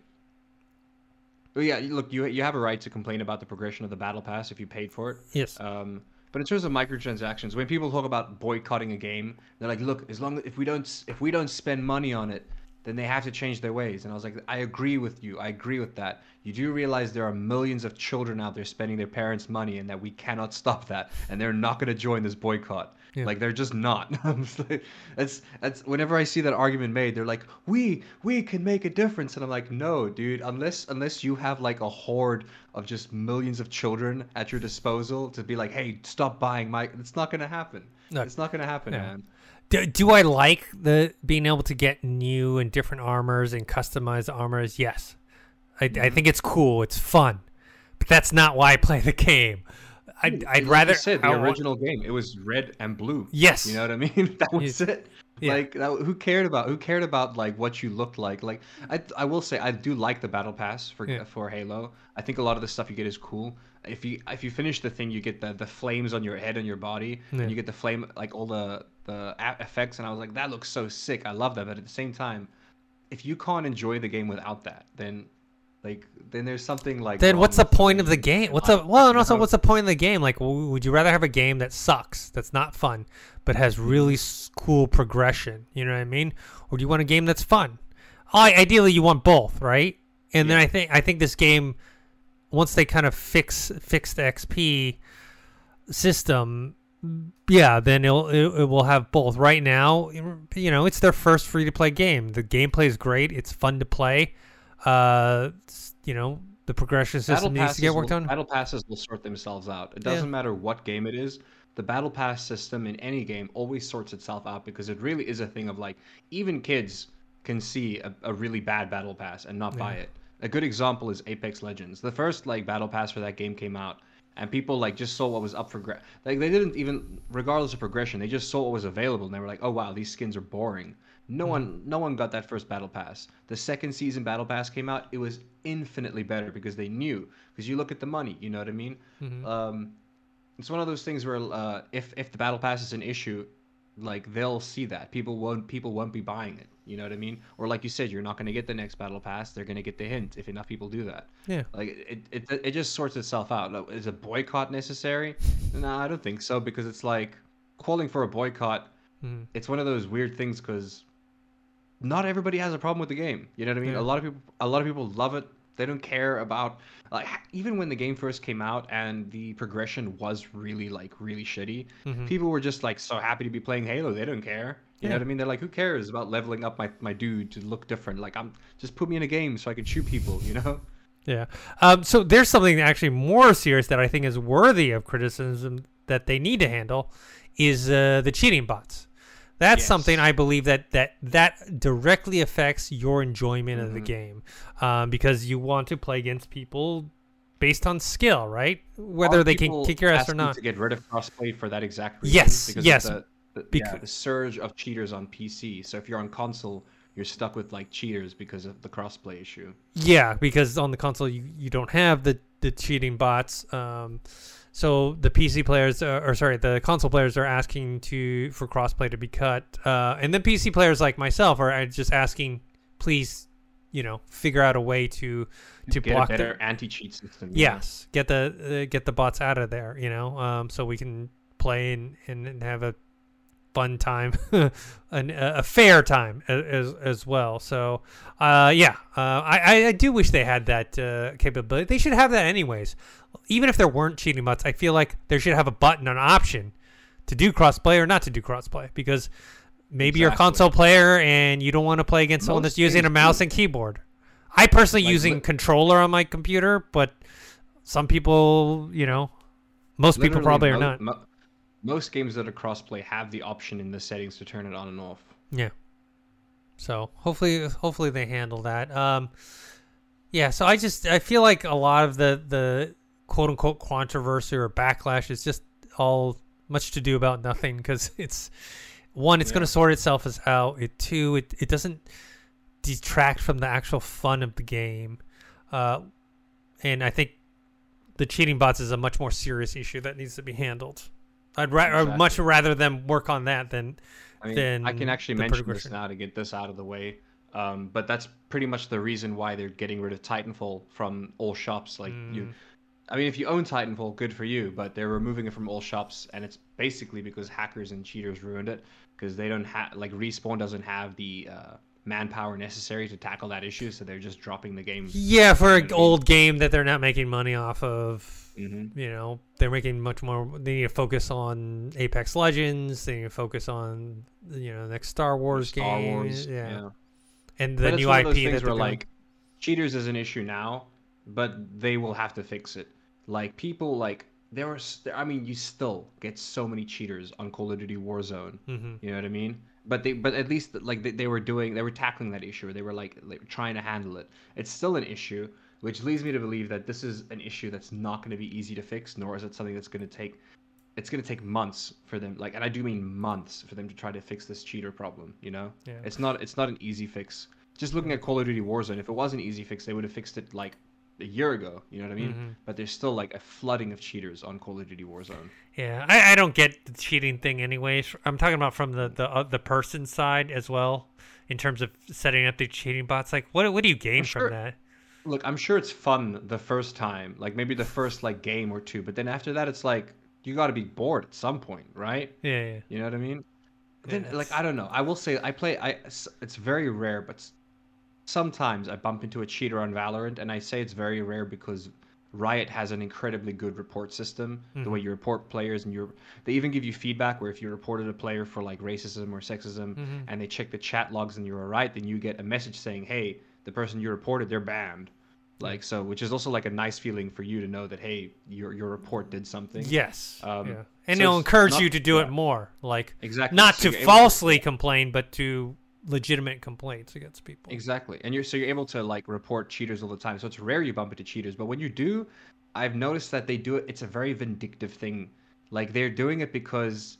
But yeah, look, you you have a right to complain about the progression of the battle pass if you paid for it. Yes. Um, but in terms of microtransactions, when people talk about boycotting a game, they're like, "Look, as long as if we don't if we don't spend money on it, then they have to change their ways." And I was like, "I agree with you. I agree with that. You do realize there are millions of children out there spending their parents' money, and that we cannot stop that, and they're not going to join this boycott. Yeah. Like they're just not." That's that's whenever I see that argument made, they're like, "We we can make a difference," and I'm like, "No, dude. Unless unless you have like a horde of just millions of children at your disposal to be like, hey, stop buying my. It's not gonna happen. No. It's not gonna happen, No. man. Do, do I like the being able to get new and different armors and customized armors? Yes. I, Mm-hmm. I think it's cool. It's fun. But that's not why I play the game. I'd, I'd Like you rather. said the original game. It was red and blue. Yes. You know what I mean? that was it. Yeah. Like that, who cared about who cared about like what you looked like? Like I I will say I do like the battle pass for Yeah. for Halo. I think a lot of the stuff you get is cool. If you if you finish the thing, you get the the flames on your head and your body, Yeah. and you get the flame like all the the effects. And I was like, that looks so sick. I love that. But at the same time, if you can't enjoy the game without that, then like then there's something like. Then what's the point of the game? What's the life, well, and also what's the point of the game? Like, would you rather have a game that sucks, that's not fun, but has really cool progression? You know what I mean? Or do you want a game that's fun? I ideally, you want both, right? And then I think I think this game, once they kind of fix fix the XP system, yeah, then it'll it, it will have both. Right now, you know, it's their first free to play game. The gameplay is great. It's fun to play. Uh, you know, the progression system needs to get worked will, on. Battle passes will sort themselves out. It doesn't matter what game it is. The battle pass system in any game always sorts itself out because it really is a thing of like even kids can see a, a really bad battle pass and not buy it. A good example is Apex Legends. The first like battle pass for that game came out and people like just saw what was up for grab. Like they didn't even regardless of progression, they just saw what was available and they were like, "Oh wow, these skins are boring." No Mm-hmm. one no one got that first battle pass. The second season battle pass came out, it was infinitely better because they knew because you look at the money, you know what I mean? Mhm. Um it's one of those things where uh, if if the battle pass is an issue, like they'll see that people won't people won't be buying it. You know what I mean? Or like you said, you're not going to get the next battle pass. They're going to get the hint if enough people do that. Yeah. Like it, it, it just sorts itself out. Is a boycott necessary? no, I don't think so because it's like calling for a boycott. Mm-hmm. It's one of those weird things because not everybody has a problem with the game. You know what I mean? Yeah. A lot of people, a lot of people love it. They don't care about like even when the game first came out and the progression was really like really shitty. Mhm. People were just like so happy to be playing Halo. They don't care. You know what I mean? They're like, who cares about leveling up my, my dude to look different? Like I'm just put me in a game so I can shoot people. You know? Yeah. Um, so there's something actually more serious that I think is worthy of criticism that they need to handle is uh, the cheating bots. That's Yes. something I believe that that that directly affects your enjoyment of the Mhm. game, um, because you want to play against people based on skill, right? Whether of they can kick your ass or not. To get rid of crossplay for that exact reason. Yes, because yes, the, the, yeah, the surge of cheaters on PC. So if you're on console, you're stuck with like cheaters because of the crossplay issue. Yeah, because on the console you, you don't have the, the cheating bots. Um, so the PC players, uh, or sorry, the console players are asking to for crossplay to be cut, uh, and then PC players like myself are just asking, please, you know, figure out a way to to get block a the better anti-cheat system. yeah. yes, get the uh, get the bots out of there, you know, um, so we can play and, and have a fun time, an, a fair time as as well. So, uh, yeah, uh, I I- do wish they had that uh, capability. They should have that anyways. Even if there weren't cheating bots, I feel like there should have a button, an option to do crossplay or not to do crossplay because maybe you're a console player and you don't want to play against someone that's using a mouse do. and keyboard. I personally Like, using controller on my computer, but some people, you know, most people probably are not. mo- most games that are crossplay have the option in the settings to turn it on and off. Yeah. So hopefully, hopefully they handle that. Um, yeah. So I just I feel like a lot of the the quote unquote controversy or backlash is just all much to do about nothing because it's one, it's going to sort itself as out. It two, it it doesn't detract from the actual fun of the game. Uh, and I think the cheating bots is a much more serious issue that needs to be handled. I'd, ra- I'd much rather them work on that than I mean, than I can actually mention this now to get this out of the way. Um, but that's pretty much the reason why they're getting rid of Titanfall from all shops. Like Mm. you, I mean, if you own Titanfall, good for you. But they're removing it from all shops, and it's basically because hackers and cheaters ruined it because they don't have like respawn doesn't have the uh, manpower necessary to tackle that issue, so they're just dropping the game. Yeah, for an what I mean? old game that they're not making money off of, hmm you know, they're making much more. They need to focus on Apex Legends. They need to focus on, you know, the next Star Wars Star game. Wars, yeah. yeah. and the but new IP that they're like cheaters is an issue now, but they will have to fix it. Like people like there are I mean you still get so many cheaters on Call of Duty Warzone. Mhm. You know what I mean? But they but at least like they, they were doing they were tackling that issue. They were like, like trying to handle it. It's still an issue, which leads me to believe that this is an issue that's not going to be easy to fix, nor is it something that's going to take it's going to take months for them like and I do mean months for them to try to fix this cheater problem, you know? Yeah. It's not it's not an easy fix. Just looking at Call of Duty Warzone, if it was an easy fix, they would have fixed it like a year ago. You know what I mean? Mhm. But there's still like a flooding of cheaters on Call of Duty Warzone. Yeah, I, I don't get the cheating thing anyways. I'm talking about from the the uh, the person side as well, in terms of setting up the cheating bots. Like, what what do you gain from that? Look, I'm sure it's fun the first time, like maybe the first like game or two, but then after that, it's like you got to be bored at some point, right? Yeah, yeah. You know what I mean? Yeah, Then like I don't know. I will say I play. I it's very rare, but sometimes I bump into a cheater on Valorant, and I say it's very rare because Riot has an incredibly good report system. The way you report players, and you they even give you feedback where if you reported a player for like racism or sexism, Mhm. and they check the chat logs and you're alright, then you get a message saying, "Hey, the person you reported, they're banned." Like so, which is also like a nice feeling for you to know that hey, your your report did something. Yes. Um, yeah. And so it'll encourage not- you to do yeah. it more. Like Exactly. not So to- falsely complain, but to legitimate complaints against people. Exactly, and you're so you're able to like report cheaters all the time. So it's rare you bump into cheaters, but when you do, I've noticed that they do it. It's a very vindictive thing. Like they're doing it because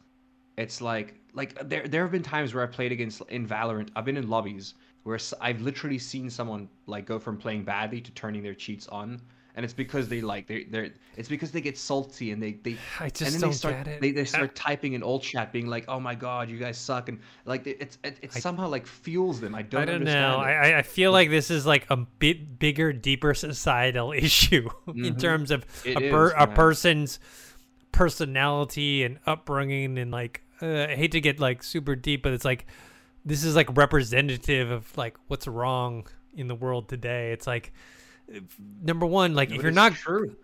it's like like there there have been times where I played against in Valorant. I've been in lobbies where I've literally seen someone like go from playing badly to turning their cheats on, and it's because they like they they're it's because they get salty and they they I just and then don't they start get it. they, they I- start typing in old chat being like oh my god you guys suck and like it it's it, it somehow like fuels them i don't, I don't understand know. it. I, I- I feel like this is like a bit bigger, deeper societal issue in Mhm. terms of It a, per, is, a person's personality and upbringing, and like uh, I hate to get like super deep, but it's like this is like representative of like what's wrong in the world today. It's like number one, like if you're not true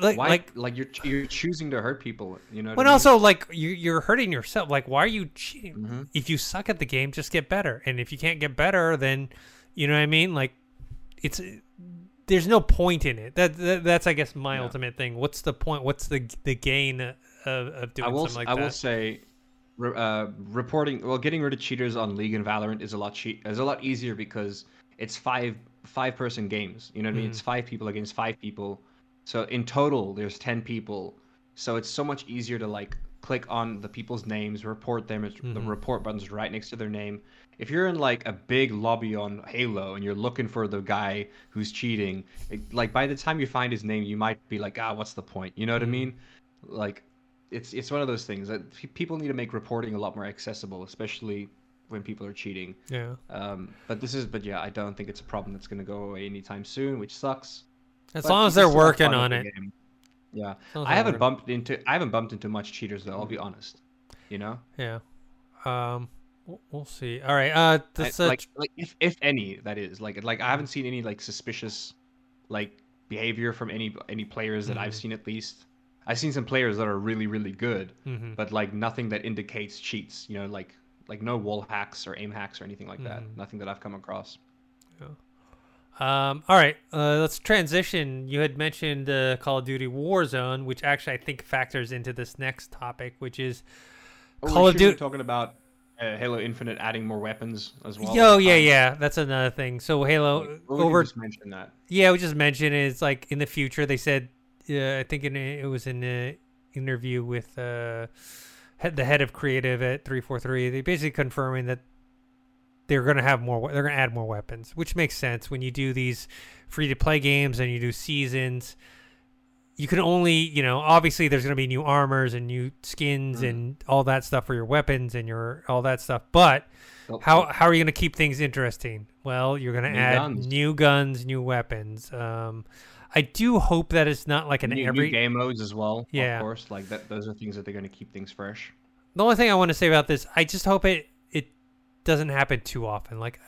like Why, like like you're you're choosing to hurt people you know but I mean? also like you you're hurting yourself. Like why are you cheating? Mhm. If you suck at the game, just get better. And if you can't get better, then you know what I mean. Like it's there's no point in it. That, that that's I guess my Yeah. ultimate thing. What's the point? What's the the gain of, of doing I will something like I that? I will say re- uh, reporting well getting rid of cheaters on League and Valorant is a lot che- is a lot easier because it's five five person games you know what I mean? Mm. it's five people against five people. So in total there's 10 people. So it's so much easier to like click on the people's names report them it's, the report button's right next to their name. If you're in like a big lobby on Halo and you're looking for the guy who's cheating it, like by the time you find his name you might be like ah what's the point? You know what I Mhm. mean? Like it's it's one of those things that pe- people need to make reporting a lot more accessible, especially when people are cheating. yeah. Um, but this is, but yeah, I don't think it's a problem that's going to go away anytime soon, which sucks. As But long as they're working on it. game. Yeah, As long as I haven't bumped into I haven't bumped into much cheaters though. I'll be honest. You know, Yeah. Um. we'll- see. All right. Uh. I- This, uh, like like if if any that is like like I haven't seen any like suspicious like behavior from any any players that I've Mhm. seen at least. I've seen some players that are really really good, mhm. but like nothing that indicates cheats. You know, like like no wall hacks or aim hacks or anything like that. Mhm. Nothing that I've come across. Yeah. Um, all right, uh, let's transition. You had mentioned uh, Call of Duty Warzone, which actually I think factors into this next topic, which is Oh, Call of Duty. talking about uh, Halo Infinite adding more weapons as well. Over yeah, yeah, that's another thing. So Halo well, we over, just mention that. yeah, we just mentioned it. It's like in the future they said, uh, I think in a, it was in an interview with uh, the head of creative at three four three. They basically confirming that they're gonna have more. They're gonna add more weapons, which makes sense when you do these free to play games and you do seasons. You can only, you know, obviously there's gonna be new armors and new skins Mhm. and all that stuff for your weapons and your all that stuff. But Oh, how how are you gonna keep things interesting? Well, you're gonna add guns. new guns, new weapons. Um, I do hope that it's not like an new, every. new game modes as well. Yeah. of course. Like that. Those are things that they're going to keep things fresh. The only thing I want to say about this, I just hope it it doesn't happen too often. Like,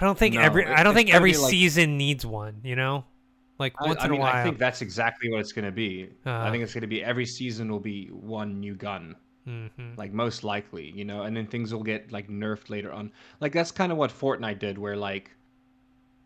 I don't think No, every I don't think every like- season needs one. You know, like I, once I in mean, a while. I think that's exactly what it's going to be. I Uh, think it's going to be every season will be one new gun, mhm. like most likely, you know, and then things will get like nerfed later on. Like that's kind of what Fortnite did, where like,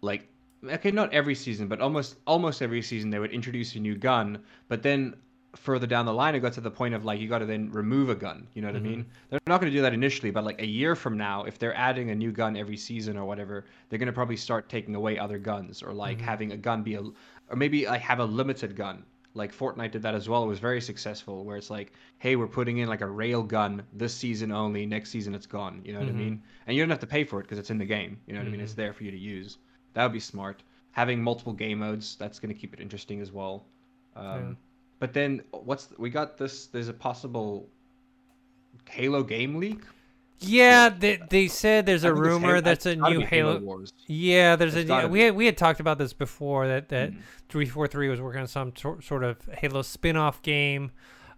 like okay, not every season, but almost almost every season they would introduce a new gun, but then further down the line it got to the point of like you got to then remove a gun. You know what I mean? They're not going to do that initially, but like a year from now, if they're adding a new gun every season or whatever, they're going to probably start taking away other guns or like Mhm. having a gun be a, or maybe like have a limited gun. Like Fortnite did that as well. It was very successful. Where it's like, hey, we're putting in like a rail gun this season only. Next season it's gone. You know what Mhm. I mean? And you don't have to pay for it because it's in the game. You know what I mean? It's Mhm. there for you to use. That would be smart. Having multiple game modes, that's going to keep it interesting as well. Um, Yeah. But then, what's we got this? There's a possible Halo game leak. yeah, they they said there's a rumor Halo- that's a new Halo. Wars. Yeah, there's It's a we had, we had talked about this before that that Mhm. three four three was working on some sort of Halo spin-off game.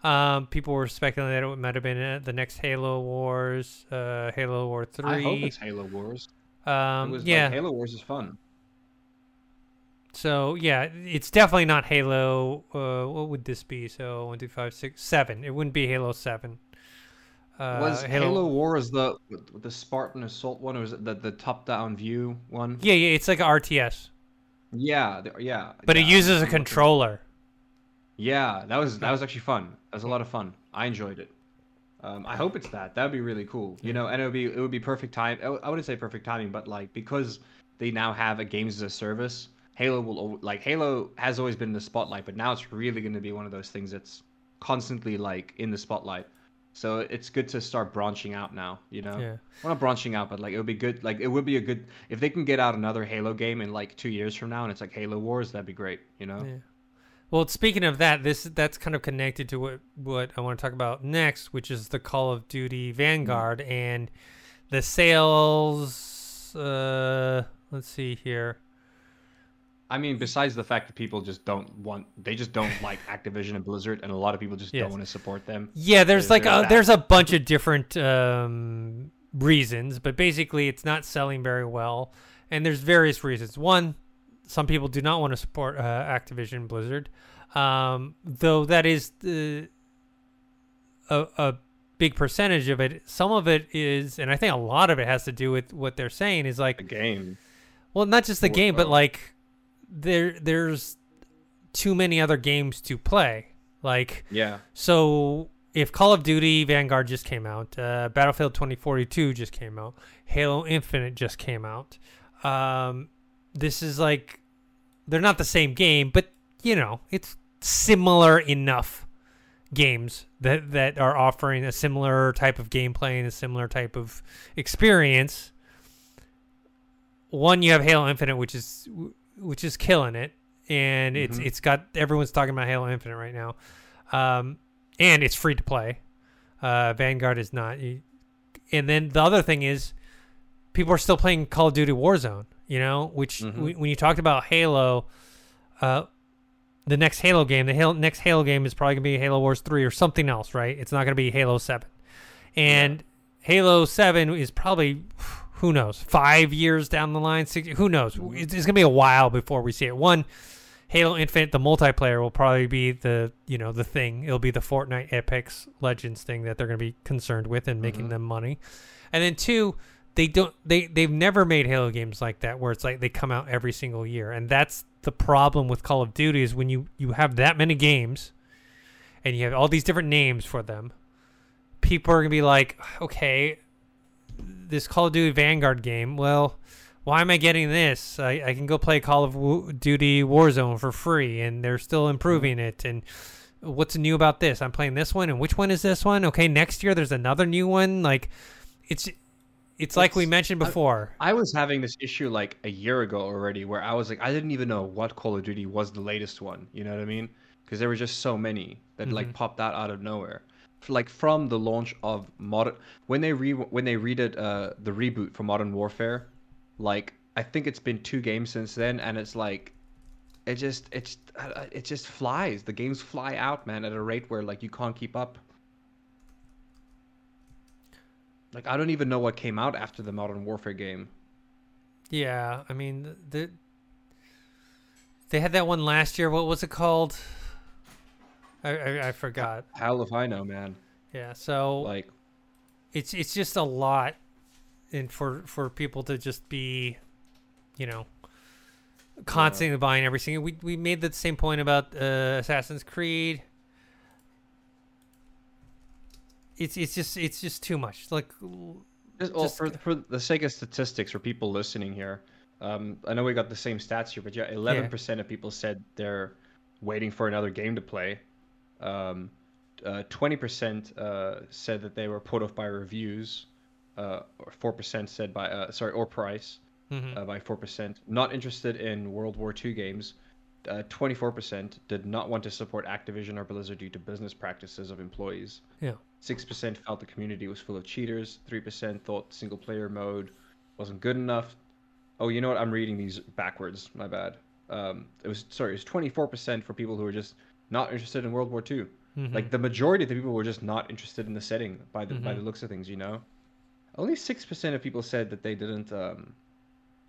Um, people were speculating that it might have been uh, the next Halo Wars, uh, Halo War Three. I hope it's Halo Wars. um, it was yeah, like Halo Wars is fun. So yeah, it's definitely not Halo. Uh, what would this be? So one, two, five, six, seven. It wouldn't be Halo Seven. Uh, was Halo, Wars the the Spartan Assault one, or was it the the top down view one? Yeah, yeah, it's like RTS, Yeah, the- yeah. but it yeah, uses a controller. Yeah, that was that was actually fun. That was a lot of fun. I enjoyed it. Um, I hope it's that. That would be really cool. You know, and it would be it would be perfect time. I I wouldn't say perfect timing, but like because they now have a games as a service, Halo will like Halo has always been in the spotlight, but now it's really going to be one of those things that's constantly like in the spotlight. So it's good to start branching out now, you know. Yeah. Well, not branching out, but like it would be good. Like it would be a good if they can get out another Halo game in like two years from now, and it's like Halo Wars. That'd be great, you know. Yeah. Well, speaking of that, this that's kind of connected to what what I want to talk about next, which is the Call of Duty Vanguard and the sales. Uh, let's see here. I mean, besides the fact that people just don't want, they just don't like Activision and Blizzard, and a lot of people just Yes. don't want to support them. Yeah, there's like a, there's a bunch of different um, reasons, but basically it's not selling very well, and there's various reasons. One, some people do not want to support uh, Activision Blizzard, um, though that is the, a a big percentage of it. Some of it is, and I think a lot of it has to do with what they're saying is like The game. well, not just the game, but oh. like there there's too many other games to play. Like Yeah. so if Call of Duty Vanguard just came out, uh, Battlefield 2042 just came out, Halo Infinite just came out. Um, this is like they're not the same game, but you know it's similar enough games that that are offering a similar type of gameplay and a similar type of experience. One, you have Halo Infinite, which is which is killing it, and it's Mhm. it's got everyone's talking about Halo Infinite right now, um, and it's free to play. Uh, Vanguard is not, You- and then the other thing is, people are still playing Call of Duty Warzone. You know, which Mhm. w- when you talked about Halo, uh, the next Halo game, the Halo, next Halo game is probably gonna be Halo Wars three or something else, right? It's not gonna be Halo seven, and Halo seven is probably who knows five years down the line, six, who knows? It's, it's gonna be a while before we see it. One, Halo Infinite, the multiplayer will probably be the you know the thing. It'll be the Fortnite, Apex Legends thing that they're gonna be concerned with and making Mhm. them money, and then two. They don't. They they've never made Halo games like that, where it's like they come out every single year, and that's the problem with Call of Duty is when you you have that many games, and you have all these different names for them. People are gonna be like, okay, this Call of Duty Vanguard game. Well, why am I getting this? I, I can go play Call of Duty Warzone for free, and they're still improving it. And what's new about this? I'm playing this one, and which one is this one? Okay, next year there's another new one. Like, it's it's like we mentioned before. I was having this issue like a year ago already, where I was like, I didn't even know what Call of Duty was the latest one. You know what I mean? Because there were just so many that like Mhm. popped out out of nowhere. Like from the launch of modern, when they re when they redid uh, the reboot for Modern Warfare, like I think it's been two games since then, and it's like, it just it's uh, it just flies. The games fly out, man, at a rate where like you can't keep up. Like I don't even know what came out after the Modern Warfare game. Yeah, I mean the they had that one last year. What was it called? I I, I forgot. Hell if I know, man. Yeah, so Like, it's it's just a lot, and for for people to just be, you know, constantly buying everything. We we made the same point about uh, Assassin's Creed. It's it's just it's just too much. Like just, well, Just- for for the sake of statistics, for people listening here, um, I know we got the same stats here, but yeah, eleven percent of people said they're waiting for another game to play. Um, twenty percent uh, said that they were put off by reviews. Uh, or four percent said by uh, sorry, or price mhm. uh, by four percent. Not interested in World War II games. Uh, 24% did not want to support Activision or Blizzard due to business practices of employees. yeah. 6% felt the community was full of cheaters. 3% thought single player mode wasn't good enough. Oh, you know what? I'm reading these backwards. My bad. Um, it was sorry. It was 24% for people who were just not interested in World War II. mhm. Like the majority of the people were just not interested in the setting by the by Mhm. the looks of things. You know, only six percent of people said that they didn't um,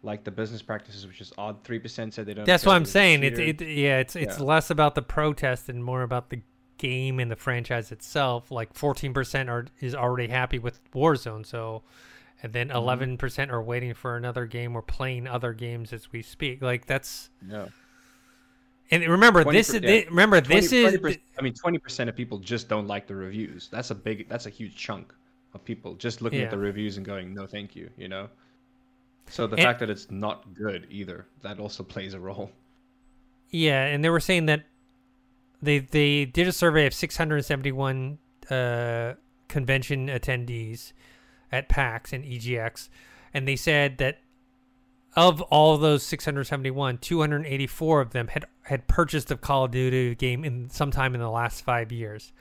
like the business practices, which is odd. Three percent said they don't. That's what I'm saying. It's it yeah. It's it's Yeah. less about the protest and more about the game and the franchise itself. Like 14% are is already happy with Warzone. So, and then Mm-hmm. 11 percent are waiting for another game or playing other games as we speak. Like that's no. And remember this is yeah. remember this 20 is 20%, I mean, twenty percent of people just don't like the reviews. That's a big. That's a huge chunk of people just looking Yeah. at the reviews and going, "No, thank you." You know. So the And- fact that it's not good either, that also plays a role. Yeah, and they were saying that they they did a survey of 671 uh, convention attendees at PAX and EGX, and they said that of all those 671, 284 of them had had purchased a Call of Duty game in sometime in the last five years,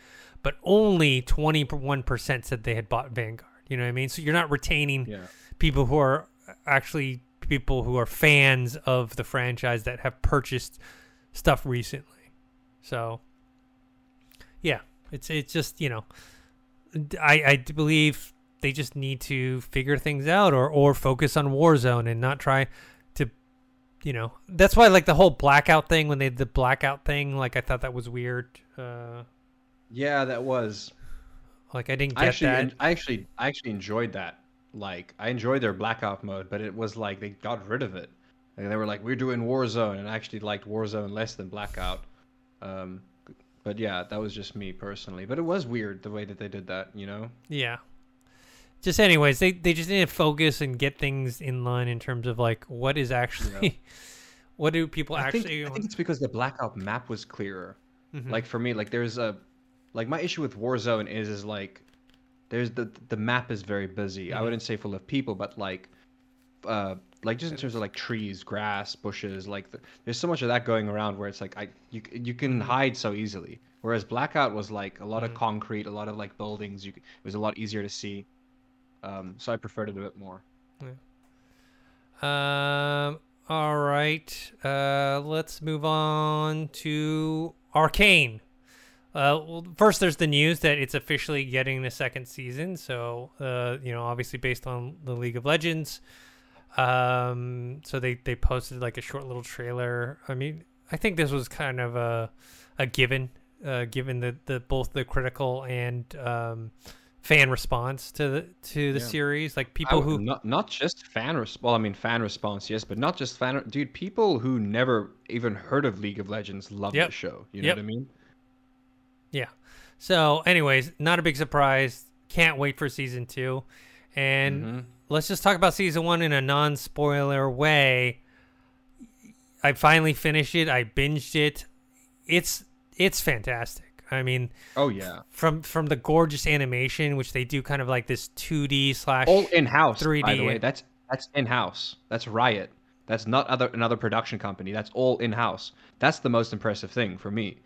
but only 21% said they had bought Vanguard. You know what I mean? So you're not retaining Yeah. people who are actually people who are fans of the franchise that have purchased stuff recently. So, yeah, it's it's just you know, I I believe they just need to figure things out or or focus on Warzone and not try to, you know, that's why like the whole blackout thing when they did the blackout thing, like I thought that was weird. Uh, Yeah, that was. like I didn't I get actually, that. I actually, I actually enjoyed that. Like, I enjoyed their blackout mode, but it was like they got rid of it. Like, they were like, "We're doing Warzone," and I actually liked Warzone less than blackout. Um, but yeah, that was just me personally. But it was weird the way that they did that. You know? Yeah. Just anyways, they they just need to focus and get things in line in terms of like what is actually what do people I think, actually I think it's because the blackout map was clearer. Mhm. Like for me, like there's a, like my issue with Warzone is is like, there's the the map is very busy. I Mhm. wouldn't say full of people, but like, uh, like just in terms of like trees, grass, bushes, like the, there's so much of that going around where it's like I you you can Mhm. hide so easily. Whereas Blackout was like a lot Mhm. of concrete, a lot of like buildings. You it was a lot easier to see. Um, so I preferred it a bit more. Um. All right. Uh. Let's move on to Arcane. Uh. Well, first, there's the news that it's officially getting the second season. So, uh, you know, obviously based on the League of Legends. Um. So they they posted like a short little trailer. I mean, I think this was kind of a a given, uh, given the the both the critical and um fan response to the to the Yeah. series. Like people would- who not not just fan response well, I mean fan response, yes, but not just fan. Dude, people who never even heard of League of Legends love Yep. the show. You know Yep. what I mean? Yeah. So, anyways, not a big surprise. Can't wait for season two. And Mhm. let's just talk about season one in a non spoiler way. I finally finished it. I binged it. It's it's fantastic. I mean, Oh yeah, from from the gorgeous animation, which they do kind of like this 2D slash all in house. 3D. By the way, that's that's in house. That's Riot. That's not other another production company. That's all in house. That's the most impressive thing for me.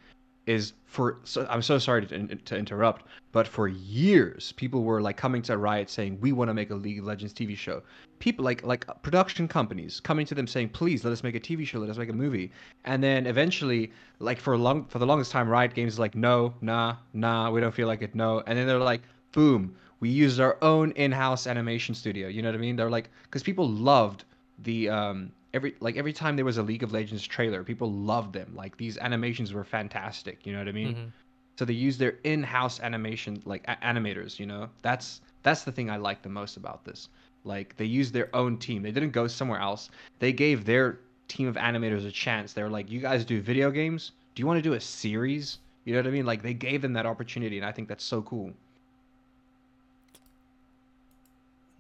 Is for so I'm so sorry to, to interrupt, but for years people were like coming to Riot saying we want to make a League of Legends TV show. People like like production companies coming to them saying please let us make a TV show, let us make a movie, and then eventually like for long for the longest time Riot Games is like no nah nah we don't feel like it no, and then they're like boom we used our own in-house animation studio. You know what I mean? They're like because people loved the um every like every time there was a League of Legends trailer, people loved them. Like these animations were fantastic. You know what I mean? Mhm. So they use their in-house animation like a- animators. You know that's that's the thing I like the most about this. Like they used their own team. They didn't go somewhere else. They gave their team of animators a chance. They're like, you guys do video games. Do you want to do a series? You know what I mean? Like they gave them that opportunity, and I think that's so cool.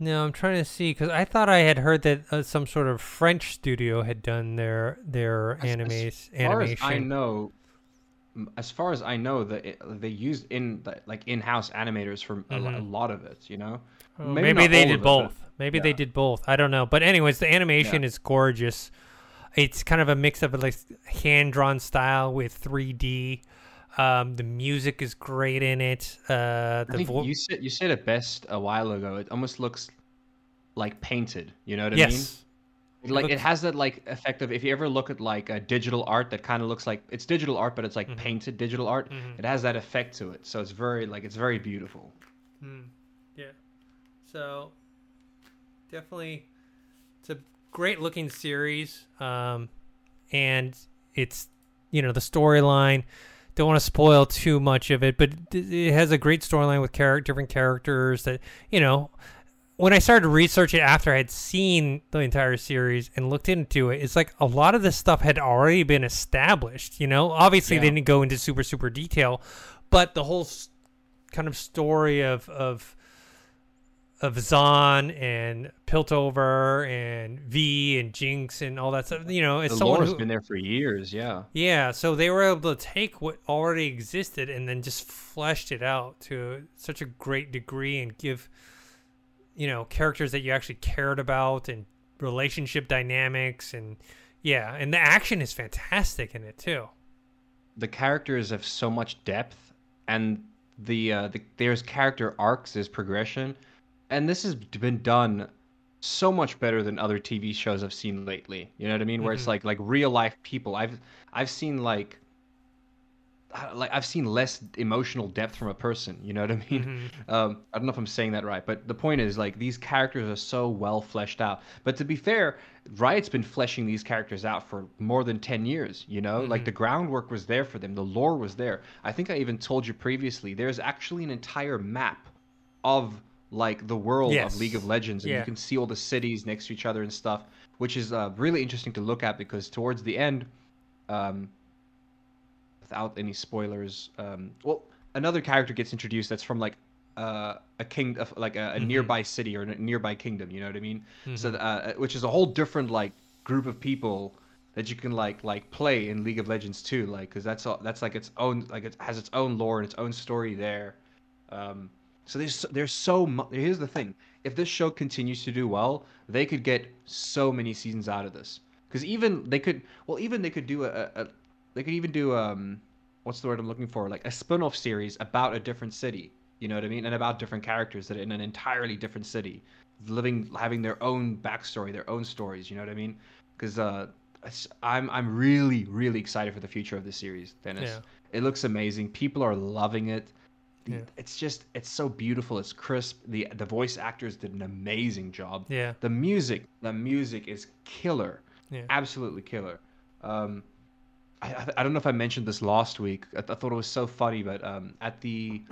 No, I'm trying to see because I thought I had heard that uh, some sort of French studio had done their their As- anime as far animation. as I know, as far as I know, that they used in the, like in-house animators for a, lo- a Mhm. lot of it. You know, Oh, Maybe maybe, they did it, both. Maybe they did both. I don't know. But anyways, the animation is gorgeous. It's kind of a mix of like hand drawn style with 3D. Um, the music is great in it. Uh, I the think vo- you said you said it best a while ago. It almost looks like painted. You know what I yes, mean? Like it looks- has that like effect of if you ever look at like a digital art that kind of looks like it's digital art, but it's like Mhm. painted digital art. Mhm. It has that effect to it, so it's very like it's very beautiful. Mm, yeah. So definitely, it's a great looking series, um, and it's you know the storyline. Don't want to spoil too much of it, but it has a great storyline with char- different characters that you know. When I started to research it after I had seen the entire series and looked into it, it's like a lot of this stuff had already been established. You know, obviously they didn't go into super super detail, but the whole kind of story of of of Zaun and Piltover and Vi and Jinx and all that stuff. You know, it's the someone lore's who, been there for years. Yeah. yeah. So they were able to take what already existed and then just fleshed it out to such a great degree and give, you know, characters that you actually cared about and relationship dynamics and yeah, and the action is fantastic in it too. the characters have so much depth and the, uh, the there's character arcs there's progression and this has been done so much better than other tv shows i've seen lately you know what i mean where it's Mhm. like like real life people i've i've seen like uh, like i've seen less emotional depth from a person you know what i mean Mhm. um, I don't know if I'm saying that right, but the point is like these characters are so well fleshed out. But to be fair, Riot's been fleshing these characters out for more than 10 years, you know? Like Mhm. the groundwork was there for them, the lore was there. I think I even told you previously, there's actually an entire map of like the world Yes. of League of Legends and Yeah. you can see all the cities next to each other and stuff, which is uh, really interesting to look at because towards the end um, without any spoilers. Um, well, another character gets introduced that's from like uh, a king, of like a, a Mhm. nearby city or a nearby kingdom. You know what I mean? So, Mhm. uh, which is a whole different like group of people that you can like like play in League of Legends too. Like, because that's all, that's like its own like it has its own lore and its own story there. Um, so there's there's so much. Here's the thing: if this show continues to do well, they could get so many seasons out of this. Because even they could, well, even they could do a, a, they could even do um, what's the word I'm looking for? Like a spin-off series about a different city. You know what I mean? And about different characters that are in an entirely different city, living, having their own backstory, their own stories. You know what I mean? Because uh, I'm I'm really really excited for the future of the series, Dennis. Yeah. It looks amazing. People are loving it. The- Yeah. It's just it's so beautiful. It's crisp. The the voice actors did an amazing job. Yeah. The music, the music is killer. Yeah. Absolutely killer. Um, I, I don't know if I mentioned this last week. I, I thought it was so funny, but um, at the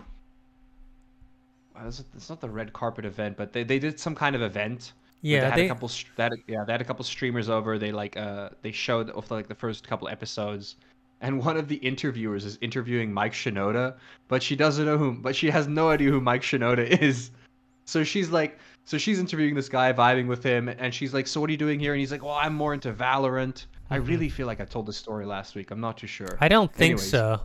it's not the red carpet event, but they, they did some kind of event. Yeah, they had they- a couple. str- They had, yeah, they had a couple streamers over. They like uh they showed off like the first couple episodes, and one of the interviewers is interviewing Mike Shinoda, but she doesn't know who. But she has no idea who Mike Shinoda is. So she's like, so she's interviewing this guy, vibing with him, and she's like, "So what are you doing here?" And he's like, "Well, I'm more into Valorant." I Mhm. really feel like I told this story last week. I'm not too sure. I don't think Anyways. so.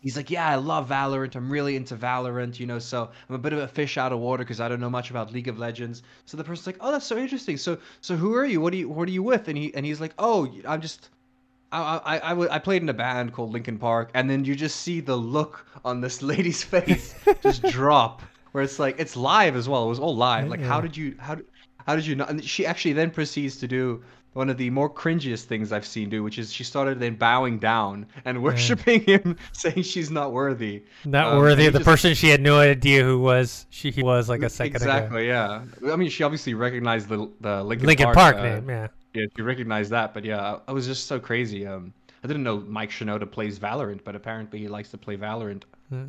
He's like, "Yeah, I love Valorant. I'm really into Valorant, you know. So I'm a bit of a fish out of water because I don't know much about League of Legends." So the person's like, "Oh, that's so interesting. So, so who are you? What are you? What are you with?" And he and he's like, "Oh, I'm just." I, I, I, w- I played in a band called Linkin Park, and then you just see the look on this lady's face just drop, where it's like it's live as well. It was all live. Like, how did you how did- how did you not? And she actually then proceeds to do one of the more cringiest things I've seen do, which is she started then bowing down and worshiping him, saying she's not worthy. Not Um, worthy of the just- person she had no idea who was she he was like a second ago. exactly, yeah. I mean, she obviously recognized the the Linkin, Linkin Park, Park, uh, name, yeah. Yeah, she recognized that, but yeah, I was just so crazy. Um, I didn't know Mike Shinoda plays Valorant, but apparently he likes to play Valorant. Hmm.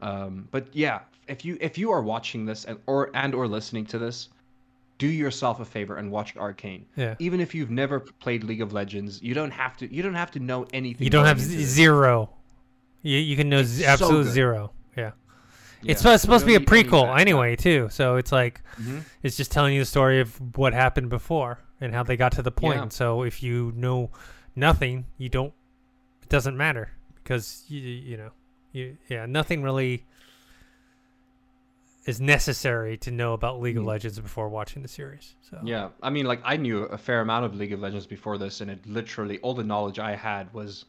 Um, but yeah, if you if you are watching this and or and or listening to this, do yourself a favor and watch Arcane. Yeah. Even if you've never played League of Legends, you don't have to. You don't have to know anything. You don't have z- zero. You you can know z- absolute good. zero. Yeah. Yeah, It's supposed, supposed to be a don't need any prequel anyway, too. So it's like Mhm. it's just telling you the story of what happened before and how they got to the point. Yeah. So if you know nothing, you don't. It doesn't matter because you you know you yeah nothing really is necessary to know about League of Mm. Legends before watching the series. So Yeah, I mean, like I knew a fair amount of League of Legends before this, and it literally all the knowledge I had was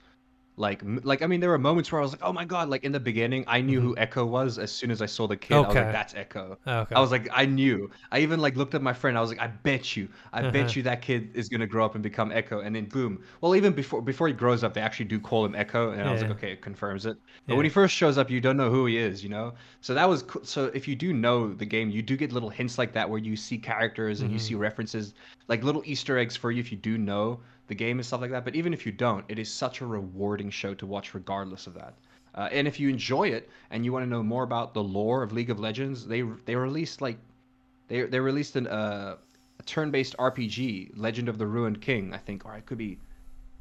like, like I mean, there were moments where I was like, oh my god, like in the beginning, I knew who Ekko was as soon as I saw the kid. I was Okay. like, that's Ekko. okay. I was like, I knew. I even like looked at my friend. I was like, I bet you, I Uh-huh. bet you that kid is gonna grow up and become Ekko. And then boom. Well, even before before he grows up, they actually do call him Ekko, and I was like, okay, it confirms it. But Yeah. when he first shows up, you don't know who he is, you know. So that was cool. so. If you do know the game, you do get little hints like that where you see characters and you Mm-hmm. see references, like little Easter eggs for you if you do know the game and stuff like that. But even if you don't, it is such a rewarding show to watch, regardless of that. Uh, and if you enjoy it and you want to know more about the lore of League of Legends, they they released like they they released an uh, a turn-based RPG, Legend of the Ruined King, I think, or it could be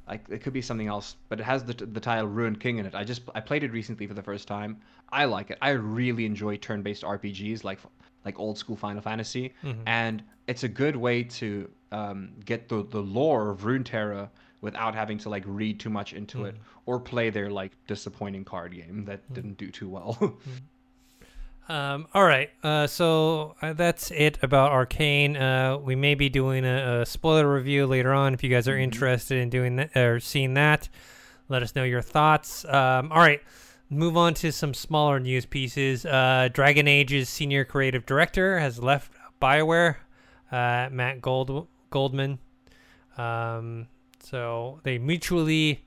like it could be something else, but it has the the title Ruined King in it. I just I played it recently for the first time. I like it. I really enjoy turn-based RPGs like like old school Final Fantasy, Mhm. and it's a good way to um, get the the lore of Runeterra without having to like read too much into it or play their like disappointing card game that didn't do too well. Um, all right, uh, so uh, that's it about Arcane. Uh, we may be doing a, a spoiler review later on. If you guys are interested in doing that or seeing that, let us know your thoughts. Um, all right, move on to some smaller news pieces. Uh, Dragon Age's senior creative director has left Bioware, uh, Matt Gold Goldman. Um, so they mutually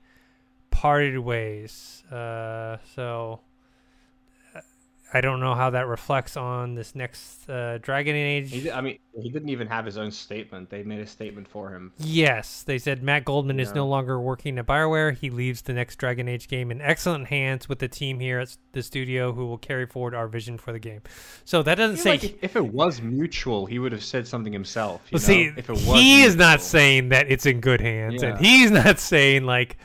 parted ways. Uh, so. I don't know how that reflects on this next uh, Dragon Age. did, I mean, he didn't even have his own statement. They made a statement for him. Yes, they said Matt Goldman is no longer working at Bioware. He leaves the next Dragon Age game in excellent hands with the team here at the studio who will carry forward our vision for the game. So that doesn't say. like if, if it was mutual, he would have said something himself. You well, know? see, if it was he is not saying that it's in good hands, and Yeah. he's not saying like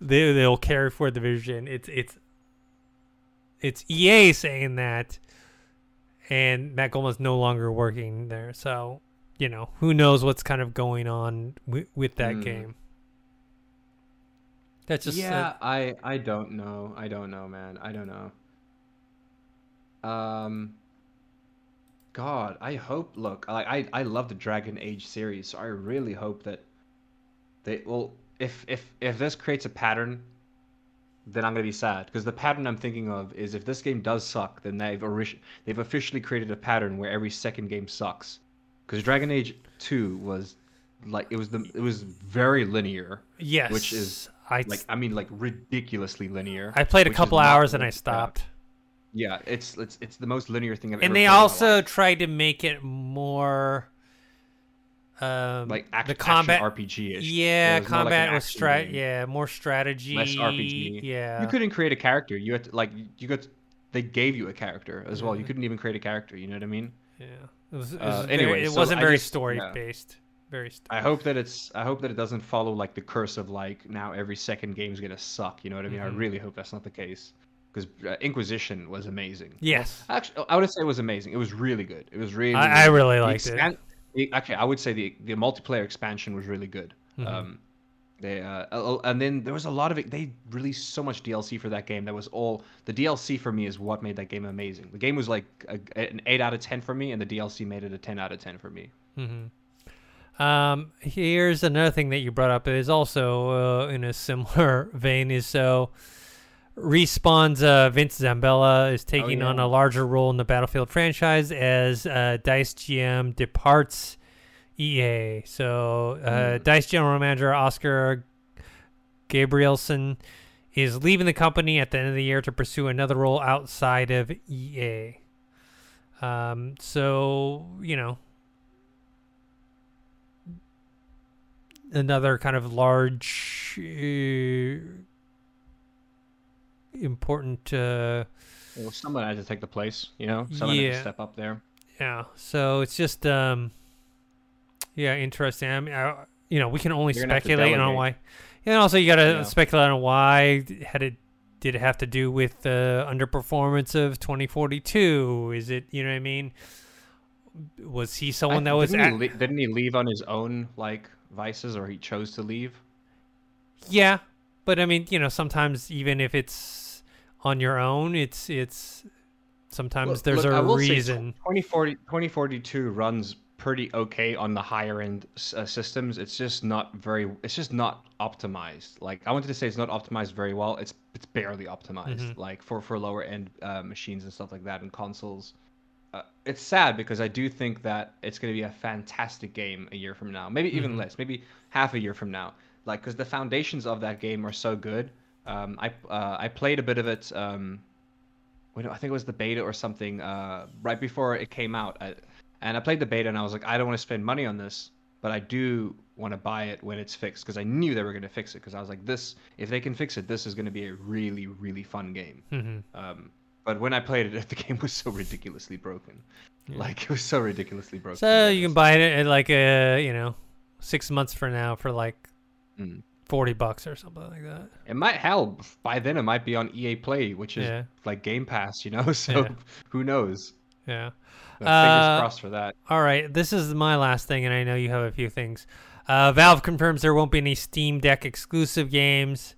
they they'll carry forward the vision. It's it's it's EA saying that, and Matt Goldman's no longer working there. So you know who knows what's kind of going on with, with that Hmm. game. That's just yeah, I I don't know. I don't know, man. I don't know. Um God, I hope look, I I I love the Dragon Age series, so I really hope that they well if if if this creates a pattern then I'm gonna be sad because the pattern I'm thinking of is if this game does suck, then they've ori- they've officially created a pattern where every second game sucks. Because Dragon Age Two was like it was the it was very linear, yes, which is, I like I mean like ridiculously linear. I played a couple hours and I stopped. Yeah, it's it's it's the most linear thing I've ever. And they played in my also tried to make it more um like act, the combat RPG ish. Yeah, combat was strat. Yeah, more strategy. less RPG. Yeah, You couldn't create a character. You had to, like you got. They gave you a character as well. You Mhm. couldn't even create a character. You know what I mean? yeah. It was. It, Uh, very- anyway, it so wasn't very just- story yeah. based. Very. St- I hope that it's. I hope that it doesn't follow like the curse of like now every second game's gonna suck. You know what I mean? Mhm. I really hope that's not the case. Because uh, Inquisition was amazing. yes, Actually, I would say it was amazing. It was really good. It was really. I, I really liked it. The- Actually, I would say the the multiplayer expansion was really good. Mhm. Um, they uh, and then there was a lot of it. They released so much DLC for that game. That was all the DLC for me is what made that game amazing. The game was like a, an eight out of ten for me, and the DLC made it a ten out of ten for me. hmm Um, here's another thing that you brought up. It is also uh, in a similar vein. Is so Respawn's uh, Vince Zampella is taking on yeah. a larger role in the Battlefield franchise as uh, Dice GM departs EA. So uh, Hmm. Dice General Manager Oskar Gabrielson is leaving the company at the end of the year to pursue another role outside of EA. Um, so you know, another kind of large, uh, important. Uh, Well, someone has to take the place. You know, someone had Yeah. to step up there. yeah. So it's just, um, yeah, interesting. I mean, I, you know, we can only You're gonna have to speculate on why. And also, you gotta Yeah. speculate on why. Had it did it have to do with the underperformance of 2042? Is it, you know what I mean? Was he someone I- that was? didn't, At, he le- didn't he leave on his own like vices, or he chose to leave? Yeah, but I mean, you know, sometimes even if it's on your own, it's it's sometimes Look- there's look, a reason. 2040, 2042 runs pretty okay on the higher end uh, systems. It's just not very. It's just not optimized. Like I wanted to say, it's not optimized very well. It's it's barely optimized. Mhm. Like for for lower end uh, machines and stuff like that and consoles. Uh, it's sad because I do think that it's going to be a fantastic game a year from now. Maybe even Mhm. less. Maybe half a year from now. Like because the foundations of that game are so good. Um, I uh, I played a bit of it. Um, no, I think it was the beta or something uh, right before it came out. I, and I played the beta and I was like, I don't want to spend money on this, but I do want to buy it when it's fixed because I knew they were going to fix it because I was like, this if they can fix it, this is going to be a really really fun game. hmm Um, but when I played it, the game was so ridiculously broken. Yeah. Like it was so ridiculously broken. So you can buy it at like a you know six months from now for like Mm. Forty bucks or something like that. It might help. by then it might be on EA Play, which is Yeah. like Game Pass, you know. So Yeah. who knows? Yeah. So Uh, fingers crossed for that. All right, this is my last thing, and I know you have a few things. Uh, Valve confirms there won't be any Steam Deck exclusive games.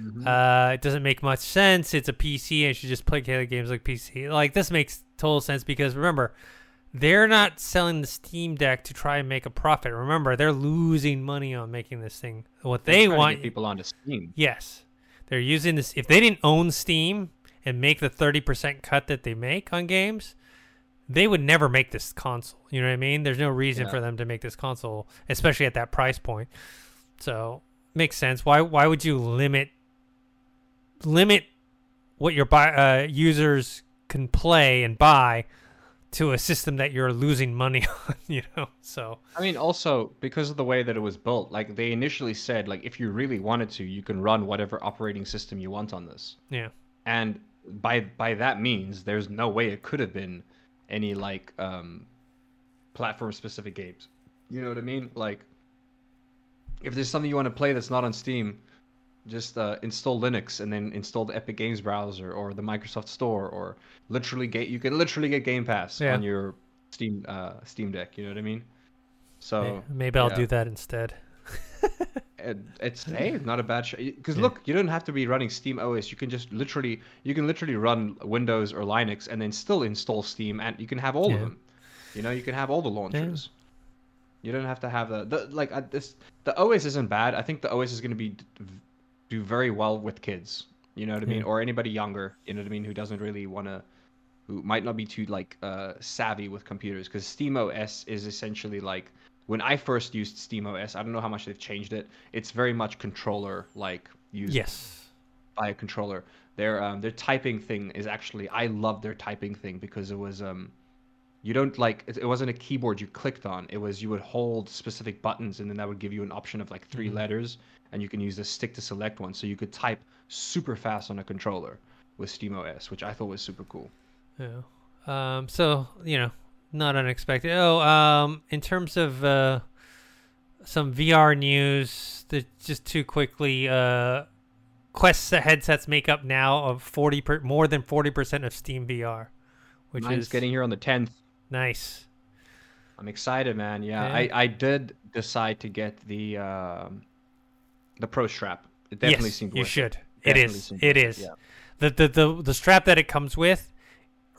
Mhm. Uh, it doesn't make much sense. It's a PC, and you should just play games like PC. Like this makes total sense because remember, they're not selling the Steam Deck to try and make a profit. Remember, they're losing money on making this thing. What They're they want, people onto Steam. yes, they're using this. If they didn't own Steam and make the thirty percent cut that they make on games, they would never make this console. You know what I mean? There's no reason Yeah. for them to make this console, especially at that price point. So makes sense. Why why would you limit limit what your buy, uh, users can play and buy to a system that you're losing money on? You know, so I mean, also because of the way that it was built, like they initially said, like if you really wanted to, you can run whatever operating system you want on this. yeah, And by by that means, there's no way it could have been any like um, platform specific games. You know what I mean? Like if there's something you want to play that's not on Steam, just uh, install Linux and then install the Epic Games browser or the Microsoft Store or literally get you can literally get Game Pass Yeah. on your Steam uh, Steam Deck. You know what I mean? So maybe I'll yeah. do that instead. it, it's hey, not a bad show. Because Yeah. look, you don't have to be running Steam OS. You can just literally, you can literally run Windows or Linux and then still install Steam, and you can have all of them. You know, you can have all the launchers. You don't have to have the, the like this. The OS isn't bad. I think the OS is going to be do very well with kids. You know what I mean, Yeah. or anybody younger. You know what I mean, who doesn't really want to, who might not be too like uh, savvy with computers. Because Steam OS is essentially like when I first used Steam OS. I don't know how much they've changed it. It's very much controller like used Yes. by a controller. Their um, their typing thing is actually I love their typing thing because it was um you don't like it, it wasn't a keyboard you clicked on. It was you would hold specific buttons and then that would give you an option of like 3 Mhm. letters and you can use the stick to select one. So you could type super fast on a controller with SteamOS, which I thought was super cool. Yeah. Um, so you know, not unexpected. Oh, um, in terms of uh, some VR news, that just too quickly. Uh, Quest headsets make up now of forty per, more than forty percent of Steam VR, which Mine's is getting here on the 10th. Nice. I'm excited, man. Yeah. I, I did decide to get the um, the Pro Strap. It definitely yes, seemed you should. It Definitely is. It is. Yeah. The, the the the strap that it comes with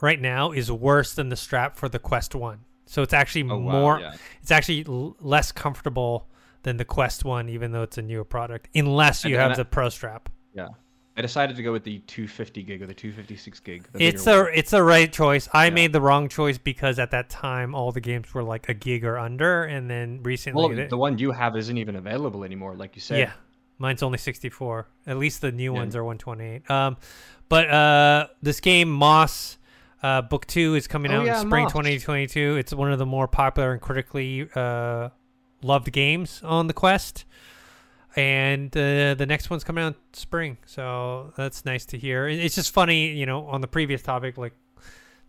right now is worse than the strap for the Quest One. So it's actually Oh, wow, more. yeah. It's actually l- less comfortable than the Quest One, even though it's a newer product, unless you And- have I- the Pro Strap. Yeah. I decided to go with the 250 gig or the 256 gig. the It's a it's a right choice. I Yeah. made the wrong choice because at that time all the games were like a gig or under, and then recently. Well, the one you have isn't even available anymore, like you said. yeah, mine's only sixty four. At least the new Yeah. ones are one twenty eight. Um, but uh, this game Moss. Uh, book two is coming Oh, out yeah, in spring Moss. 2022. It's one of the more popular and critically uh, loved games on the Quest. And uh, the next one's coming out spring so that's nice to hear. It's just funny you know on the previous topic like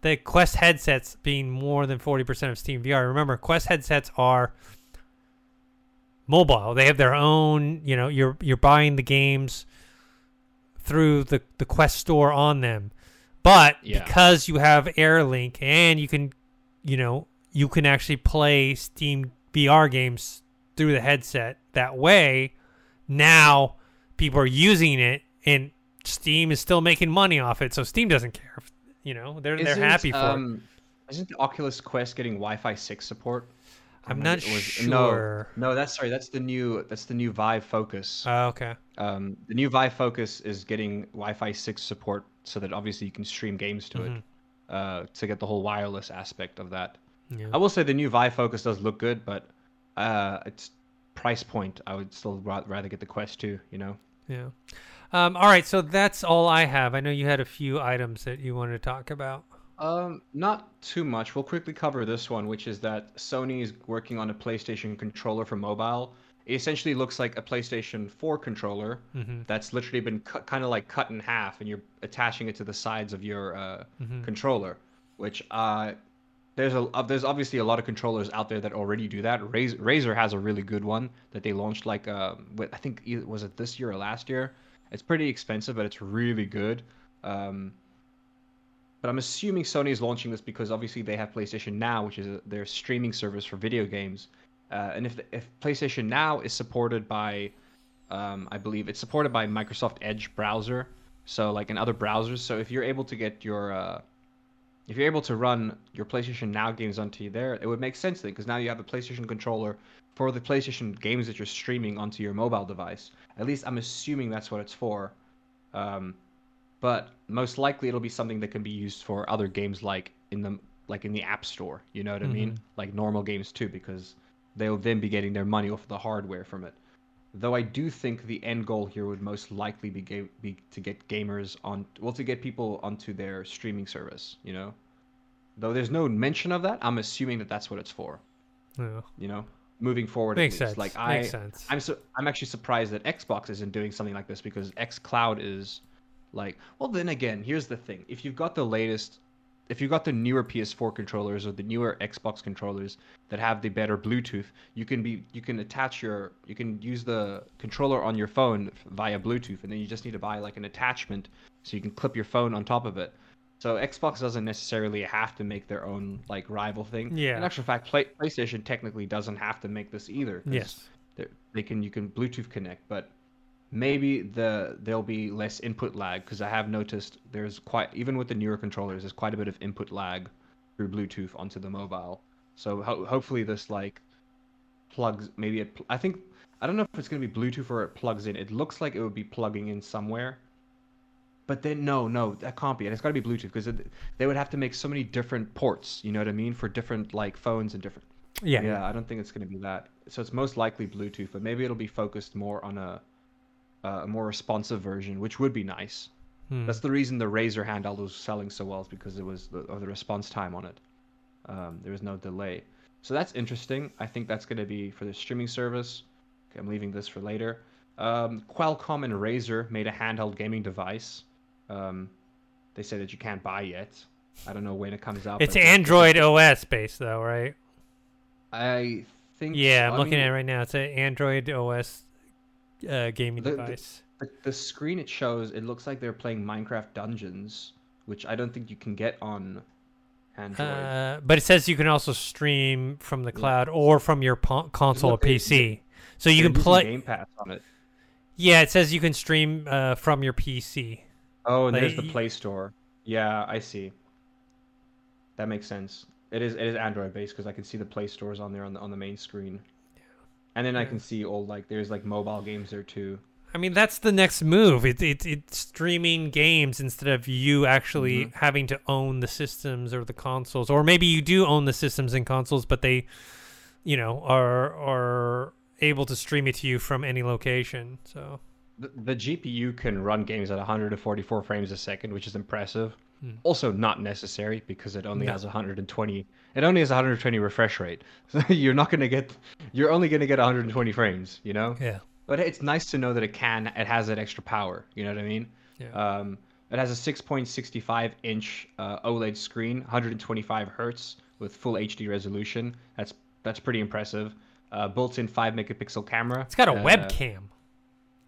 the quest headsets being more than 40% of steam vr remember quest headsets are mobile. They have their own you know you're you're buying the games through the the quest store on them. But Yeah. because you have airlink and you can you know you can actually play steam vr games through the headset that way now people are using it and steam is still making money off it so steam doesn't care if, you know they're they're happy for it um, Isn't the Oculus Quest getting Wi-Fi 6 support? I'm not was- sure No, no, that's sorry. That's the new. That's the new Vive Focus. oh, okay um, the new Vive Focus is getting Wi-Fi 6 support, so that obviously you can stream games to Mhm. it. Uh, to get the whole wireless aspect of that. yeah. I will say the new Vive Focus does look good, but uh, its price point, I would still rather get the Quest 2. You know. Yeah. Um, all right, so that's all I have. I know you had a few items that you wanted to talk about. Um, not too much. We'll quickly cover this one, which is that Sony is working on a PlayStation controller for mobile. It essentially looks like a PlayStation 4 controller hmm that's literally been cut, kind of like cut in half, and you're attaching it to the sides of your uh, Mhm. controller. Which uh, there's a uh, there's obviously a lot of controllers out there that already do that. Razer, Razer has a really good one that they launched like with, I think was it this year or last year. It's pretty expensive, but it's really good. Um, but I'm assuming Sony is launching this because obviously they have PlayStation Now, which is a, their streaming service for video games. Uh, and if if PlayStation Now is supported by, um, I believe it's supported by Microsoft Edge browser, so like in other browsers. So if you're able to get your, uh, if you're able to run your PlayStation Now games onto there, it would make sense then because now you have a PlayStation controller for the PlayStation games that you're streaming onto your mobile device. At least I'm assuming that's what it's for. Um, but most likely it'll be something that can be used for other games like in the like in the App Store. You know what I mean? Like normal games too, because they'll then be getting their money off the hardware from it. Though I do think the end goal here would most likely be, ga- be to get gamers on, well, to get people onto their streaming service. You know, though there's no mention of that, I'm assuming that that's what it's for. Yeah. You know, moving forward. Makes sense. Like Makes I, sense. I'm so I'm actually surprised that Xbox isn't doing something like this because X Cloud is like well then again here's the thing if you've got the latest if you've got the newer PS4 controllers or the newer Xbox controllers that have the better Bluetooth you can be you can attach your you can use the controller on your phone via Bluetooth and then you just need to buy like an attachment so you can clip your phone on top of it so Xbox doesn't necessarily have to make their own like rival thing Yeah. in actual fact Play, PlayStation technically doesn't have to make this either. Yes. they- they can you can Bluetooth connect, but maybe the there'll be less input lag because I have noticed there's quite even with the newer controllers there's quite a bit of input lag through Bluetooth onto the mobile. So ho- hopefully this like plugs maybe it pl- I think I don't know if it's gonna be Bluetooth or it plugs in. It looks like it would be plugging in somewhere. But then no, no, that can't be. And it's got to be Bluetooth because they would have to make so many different ports. You know what I mean for different like phones and different Yeah. yeah, I don't think it's going to be that. So it's most likely Bluetooth, but maybe it'll be focused more on a a more responsive version, which would be nice. Hmm. That's the reason the Razer handheld was selling so well, is because it was the, of the response time on it. Um, there was no delay, so that's interesting. I think that's going to be for the streaming service. Okay, I'm leaving this for later. Um, Qualcomm and Razer made a handheld gaming device. Um, they say that you can't buy yet. I don't know when it comes out. It's Android OS based though, right? I think. Yeah, so. I'm I looking mean, at it right now. It's an Android OS uh, gaming The- device. the, the screen it shows, it looks like they're playing Minecraft Dungeons, which I don't think you can get on Android. Uh, but it says you can also stream from the cloud or from your console or PC. So you can play. Game Pass on it. Yeah, it says you can stream uh, from your PC. Oh, and there's the Play Store. Yeah, I see. That makes sense. It is it is Android based because I can see the Play Stores on there on the on the main screen. And then I can see old like there's like mobile games there too. I mean, that's the next move. It's it, it's streaming games instead of you actually Mm-hmm. having to own the systems or the consoles, or maybe you do own the systems and consoles, but they, you know, are are able to stream it to you from any location. So The, the GPU can run games at 144 frames a second, which is impressive. Hmm. Also, not necessary because it only No. has 120. It only has 120 refresh rate, so you're not gonna get. You're only gonna get 120 frames, you know. yeah, But it's nice to know that it can. It has that extra power. You know what I mean? yeah, Um, it has a 6.65 inch uh, OLED screen, 125 hertz with full HD resolution. That's that's pretty impressive. Uh, built-in 5 megapixel camera. it's got a uh, webcam.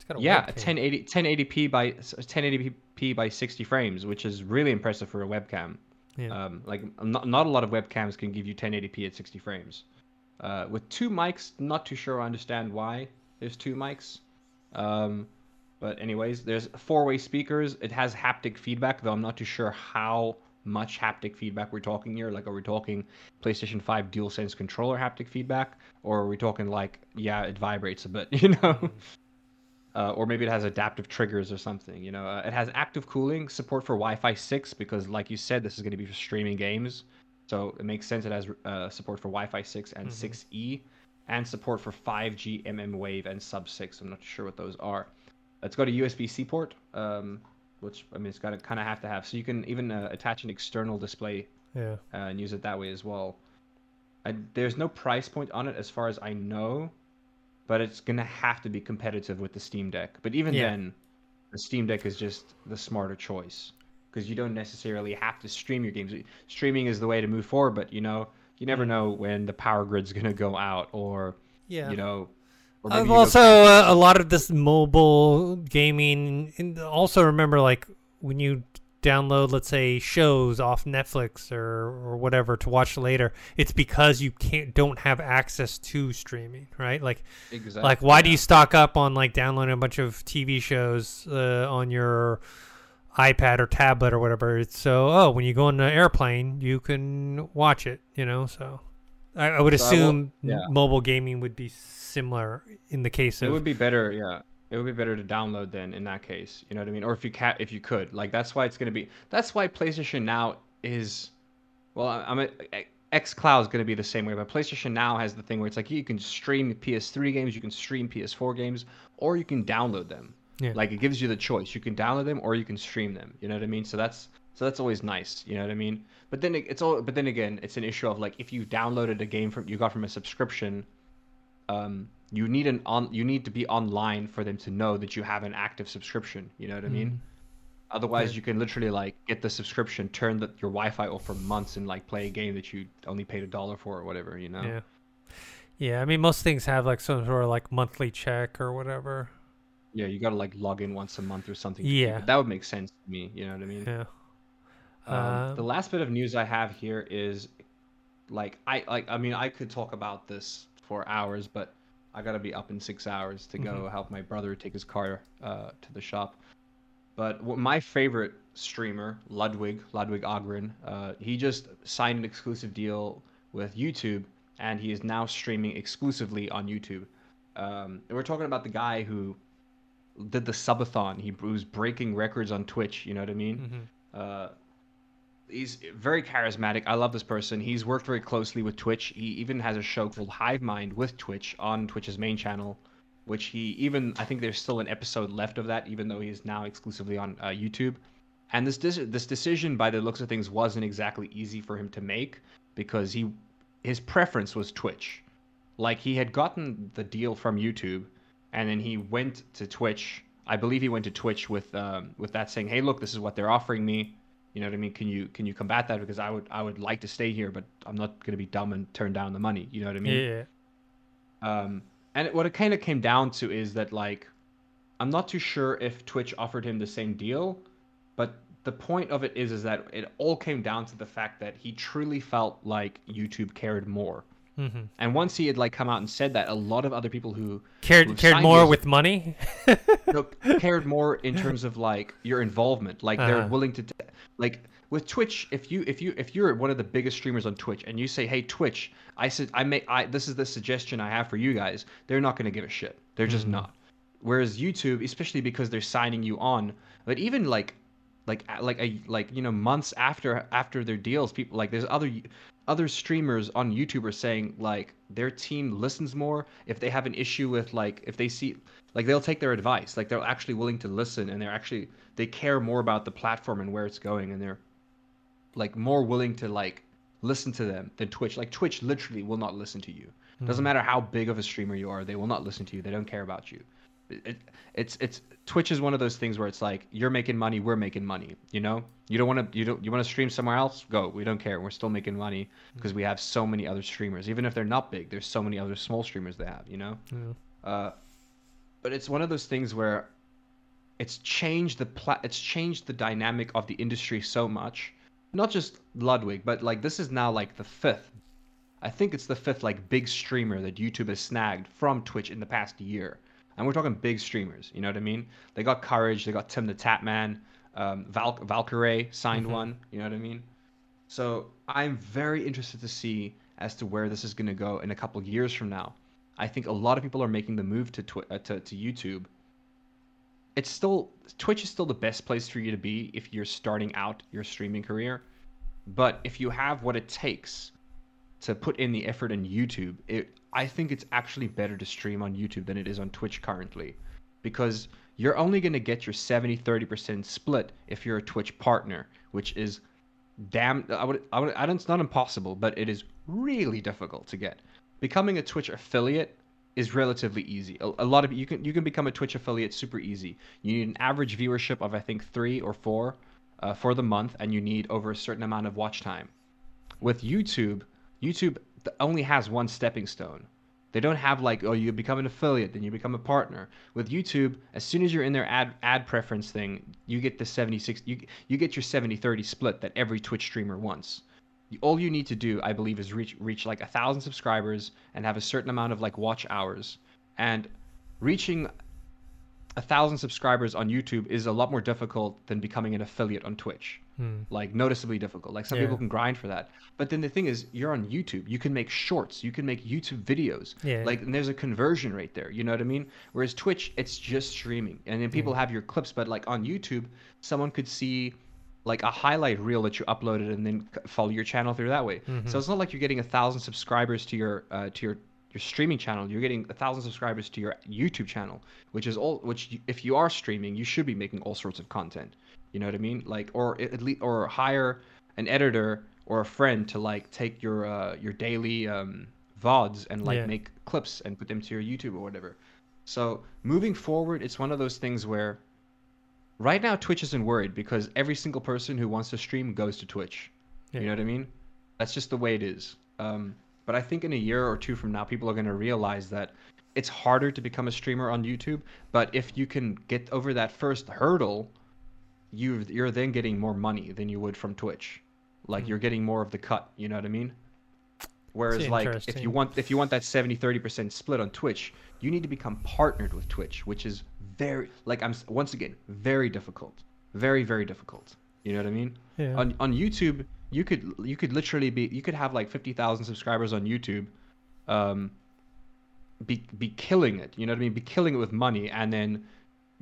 It's got a yeah, webcam. 1080 1080p by 1080p by 60 frames, which is really impressive for a webcam. Yeah. Um, like not, not a lot of webcams can give you 1080p at 60 frames. Uh, with two mics, not too sure I understand why there's two mics. Um, but anyways, there's four-way speakers. It has haptic feedback, though I'm not too sure how much haptic feedback we're talking here. Like, are we talking PlayStation 5 DualSense controller haptic feedback, or are we talking like, yeah, it vibrates a bit, you know? Uh, or maybe it has adaptive triggers or something. You know, uh, it has active cooling support for Wi-Fi 6 because, like you said, this is going to be for streaming games, so it makes sense. It has uh, support for Wi-Fi 6 and Mhm. 6E, and support for 5G MM Wave and Sub 6. I'm not sure what those are. It's got a USB-C port, um, which I mean, it's got to kind of have to have. So you can even uh, attach an external display yeah. uh, and use it that way as well. I, there's no price point on it as far as I know, but it's gonna have to be competitive with the Steam Deck. But even Yeah. then, the Steam Deck is just the smarter choice because you don't necessarily have to stream your games. Streaming is the way to move forward, but you know, you never know when the power grid's gonna go out or Yeah. you know. I've also uh, a lot of this mobile gaming. And also remember, like when you download, let's say, shows off Netflix or or whatever to watch later, it's because you can't don't have access to streaming, right? Like, Exactly. like why do you stock up on like downloading a bunch of TV shows uh, on your iPad or tablet or whatever? It's so oh, when you go on an airplane, you can watch it, you know. So I, I would So I will- assume yeah. mobile gaming would be similar in the case It would be better, yeah. It would be better to download then in that case. You know what I mean? Or if you can if you could. Like that's why it's gonna be that's why PlayStation Now is well, I'm a, X Cloud is gonna be the same way, but PlayStation Now has the thing where it's like you can stream PS3 games, you can stream PS4 games, or you can download them. Yeah. Like it gives you the choice. You can download them or you can stream them. You know what I mean? So that's so that's always nice. You know what I mean? But then it- it's all. But then again, it's an issue of like if you downloaded a game from you got from a subscription, um, you need an on you need to be online for them to know that you have an active subscription. You know what I mean? Otherwise, Yeah. you can literally like get the subscription, turn the, your Wi-Fi off for months, and like play a game that you only paid a dollar for or whatever. You know? Yeah. Yeah, I mean most things have like some sort of like monthly check or whatever. Yeah, you gotta like log in once a month or something. Yeah. that would make sense to me. You know what I mean? Yeah. Um, the Um, last bit of news I have here is, like I like I mean I could talk about this for hours, but I gotta be up in six hours to go Mhm. help my brother take his car uh, to the shop. But what my favorite streamer, Ludwig Ludwig Ahgren, uh, he just signed an exclusive deal with YouTube, and he is now streaming exclusively on YouTube. Um, and we're talking about the guy who did the subathon. He was breaking records on Twitch. You know what I mean? mhm. Uh, he's very charismatic. I love this person. He's worked very closely with Twitch. He even has a show called Hive Mind with Twitch on Twitch's main channel, which he even I think there's still an episode left of that, even though he is now exclusively on uh, YouTube. And this this decision, by the looks of things, wasn't exactly easy for him to make because he his preference was Twitch. Like he had gotten the deal from YouTube, and then he went to Twitch. I believe he went to Twitch with um, with that saying, "Hey, look, this is what they're offering me. You know what I mean? Can you can you combat that? Because I would I would like to stay here, but I'm not gonna be dumb and turn down the money. You know what I mean? Yeah. Um, and what it kind of came down to is that like, I'm not too sure if Twitch offered him the same deal, but the point of it is is that it all came down to the fact that he truly felt like YouTube cared more. Hmm And once he had like come out and said that, a lot of other people who Cared who cared more his- with money. no, cared more in terms of like your involvement. Like they're Uh-huh. willing to, t- like with Twitch. If you if you if you're one of the biggest streamers on Twitch and you say, "Hey Twitch, I said I make I this is the suggestion I have for you guys," they're not gonna give a shit. They're just Mhm. not. Whereas YouTube, especially because they're signing you on, but even like like like a like you know months after after their deals, people like there's other other streamers on YouTube are saying like their team listens more if they have an issue with like if they see like they'll take their advice. Like they're actually willing to listen and they're actually they care more about the platform and where it's going and they're like more willing to like listen to them than Twitch. Like Twitch literally will not listen to you. Doesn't hmm. matter how big of a streamer you are they will not listen to you. They don't care about you it, it, it's it's Twitch is one of those things where it's like you're making money we're making money you know you don't want to you don't you want to stream somewhere else go we don't care we're still making money because we have so many other streamers even if they're not big there's so many other small streamers they have you know Yeah. uh, but it's one of those things where it's changed the pla- it's changed the dynamic of the industry so much. Not just Ludwig, but like this is now like the fifth. I think it's the fifth like big streamer that YouTube has snagged from Twitch in the past year. And we're talking big streamers, you know what I mean? They got Courage, they got Tim the Tatman, um, Val- Valkyrae signed Mhm. one, you know what I mean? So I'm very interested to see as to where this is going to go in a couple of years from now. I think a lot of people are making the move to twi- uh, to, to YouTube. It's still Twitch is still the best place for you to be if you're starting out your streaming career. But if you have what it takes to put in the effort in YouTube, it I think it's actually better to stream on YouTube than it is on Twitch currently because you're only going to get your 70 30% split if you're a Twitch partner, which is damn I would I would I don't it's not impossible, but it is really difficult to get. Becoming a Twitch affiliate is relatively easy. A, a lot of you can you can become a Twitch affiliate super easy. You need an average viewership of I think 3 or 4 uh, for the month and you need over a certain amount of watch time. With YouTube, YouTube only has one stepping stone. They don't have like, oh, you become an affiliate, then you become a partner. With YouTube, as soon as you're in their ad ad preference thing, you get the 76 you you get your 70-30 split that every Twitch streamer wants. All you need to do, I believe, is reach reach like a thousand subscribers and have a certain amount of like watch hours. And reaching a thousand subscribers on YouTube is a lot more difficult than becoming an affiliate on Twitch. Hmm. Like noticeably difficult. Like some Yeah. people can grind for that. But then the thing is, you're on YouTube. You can make shorts. You can make YouTube videos. Yeah. Like and there's a conversion rate there. You know what I mean? Whereas Twitch, it's just streaming, and then people have your clips. But like on YouTube, someone could see like a highlight reel that you uploaded and then follow your channel through that way. So it's not like you're getting a thousand subscribers to your uh, to your your streaming channel. You're getting a thousand subscribers to your YouTube channel, which is all. Which if you are streaming, you should be making all sorts of content. You know what I mean? Like or at least or hire an editor or a friend to like take your uh, your daily um, vods and like Yeah. make clips and put them to your YouTube or whatever. So moving forward, it's one of those things where right now Twitch isn't worried because every single person who wants to stream goes to Twitch. Yeah. You know what I mean? That's just the way it is. Um, but I think in a year or two from now, people are going to realize that it's harder to become a streamer on YouTube. But if you can get over that first hurdle, you you're then getting more money than you would from Twitch. Like you're getting more of the cut. You know what I mean? Whereas like if you want if you want that 70 30% split on Twitch, you need to become partnered with Twitch, which is very like I'm once again very difficult. Very very difficult. You know what I mean? Yeah. On on YouTube, you could you could literally be you could have like 50,000 subscribers on YouTube um be be killing it, you know what I mean? Be killing it with money and then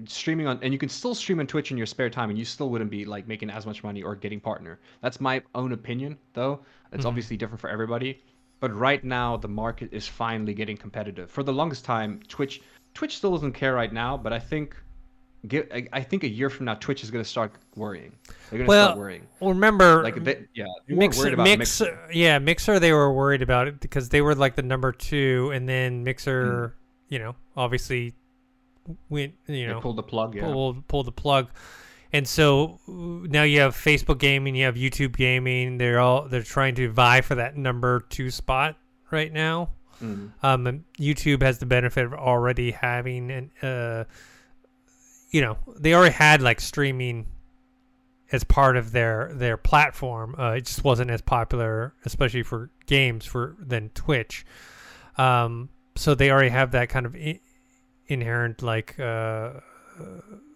streaming on and you can still stream on Twitch in your spare time and you still wouldn't be like making as much money or getting partner. That's my own opinion though. It's obviously different for everybody. But right now the market is finally getting competitive. For the longest time, Twitch Twitch still doesn't care right now, but I think get I, I think a year from now Twitch is going to start worrying. They're going to well, start worrying. well, remember Like they, yeah, they Mixer, worried about Mixer, Mixer. yeah, Mixer. They were worried about it because they were like the number two, and then Mixer, Hmm. you know, obviously went, you They know, pulled the plug, yeah. pulled pulled the plug, and so now you have Facebook Gaming, you have YouTube Gaming. They're all they're trying to vie for that number two spot right now. Mm. Um, YouTube has the benefit of already having an, uh, you know, they already had like streaming as part of their their platform. Uh, it just wasn't as popular, especially for games, for than Twitch. Um, so they already have that kind of inherent like uh,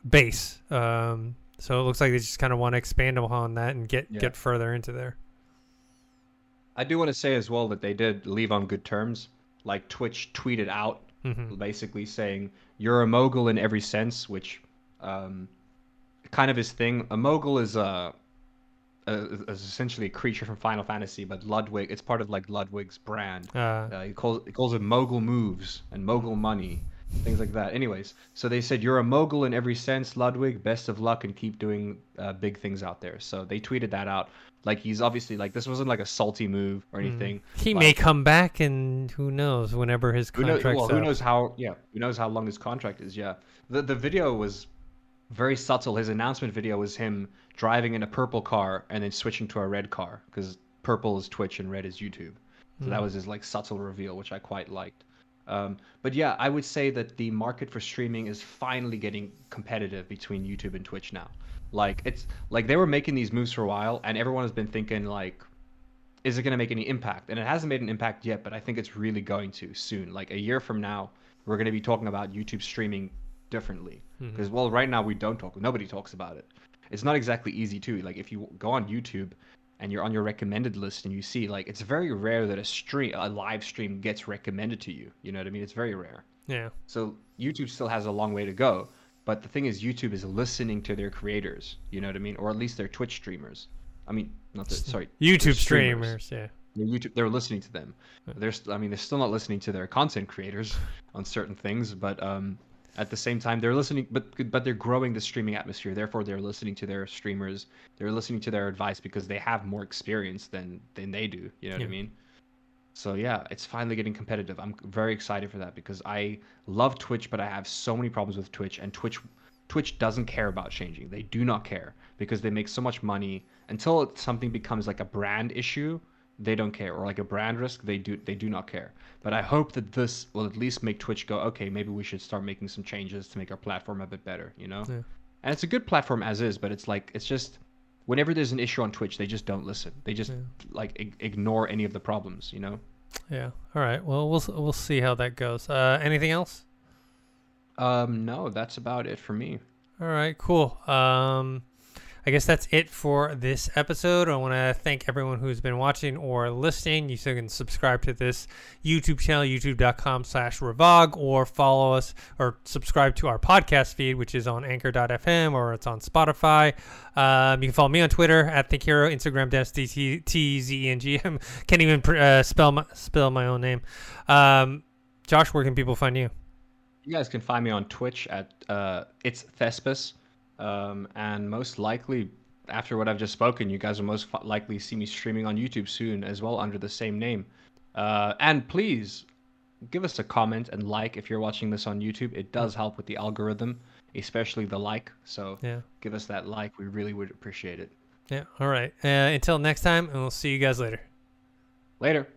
base. Um, so it looks like they just kind of want to expand upon that and get Yeah. get further into there. I do want to say as well that they did leave on good terms. Like Twitch tweeted out hmm basically saying you're a mogul in every sense, which um, kind of his thing. A mogul is a, a is essentially a creature from Final Fantasy, but Ludwig. It's part of like Ludwig's brand. Uh, Uh, he calls he calls it mogul moves and mogul money, things like that. Anyways, so they said you're a mogul in every sense, Ludwig. Best of luck and keep doing uh, big things out there. So they tweeted that out. Like he's obviously like this wasn't like a salty move or anything. he like- may come back, and who knows? Whenever his Who knows? Well, who up. knows how? Yeah, who knows how long his contract is? Yeah, the the video was very subtle. His announcement video was him driving in a purple car and then switching to a red car because purple is Twitch and red is YouTube. So that was his like subtle reveal, which I quite liked. Um, but yeah, I would say that the market for streaming is finally getting competitive between YouTube and Twitch now. Like it's like they were making these moves for a while, and everyone has been thinking like, is it going to make any impact? And it hasn't made an impact yet, but I think it's really going to soon. Like a year from now, we're going to be talking about YouTube streaming differently. Because well, right now we don't talk. Nobody talks about it. It's not exactly easy too. Like if you go on YouTube and you're on your recommended list and you see like it's very rare that a stream, a live stream gets recommended to you. You know what I mean? It's very rare. Yeah. So YouTube still has a long way to go. But the thing is, YouTube is listening to their creators. You know what I mean? Or at least their Twitch streamers. I mean, not the sorry. YouTube their streamers. Yeah. YouTube, they're listening to them. They're, st- I mean, they're still not listening to their content creators on certain things, but um, at the same time, they're listening. But but they're growing the streaming atmosphere. Therefore, they're listening to their streamers. They're listening to their advice because they have more experience than than they do. You know what I mean? So yeah, it's finally getting competitive. I'm very excited for that because I love Twitch, but I have so many problems with Twitch, and Twitch Twitch doesn't care about changing. They do not care because they make so much money. Until something becomes like a brand issue, they don't care, or like a brand risk, they do they do not care. But I hope that this will at least make Twitch go, okay, maybe we should start making some changes to make our platform a bit better, you know? Yeah. And it's a good platform as is, but it's like it's just whenever there's an issue on Twitch, they just don't listen. They just Yeah. like ig- ignore any of the problems, you know? Yeah. All right. Well, we'll we'll see how that goes. Uh, anything else? Um, no, that's about it for me. All right, cool. Um, I guess that's it for this episode. I want to thank everyone who's been watching or listening. You still can subscribe to this YouTube channel, youtube.com slash Revog, or follow us or subscribe to our podcast feed, which is on anchor.fm or it's on Spotify. Um, you can follow me on Twitter at ThinkHero, Instagram, Dennis. Can't even uh, spell, my, spell my own name. Um, Josh, where can people find you? You guys can find me on Twitch at uh, it's Thespis, um, and most likely after what I've just spoken, you guys will most likely see me streaming on YouTube soon as well under the same name. Uh, and please give us a comment and like if you're watching this on YouTube. It does help with the algorithm, especially the like. So Yeah. give us that like. We really would appreciate it. Yeah. All right. Uh, until next time, and we'll see you guys later. Later.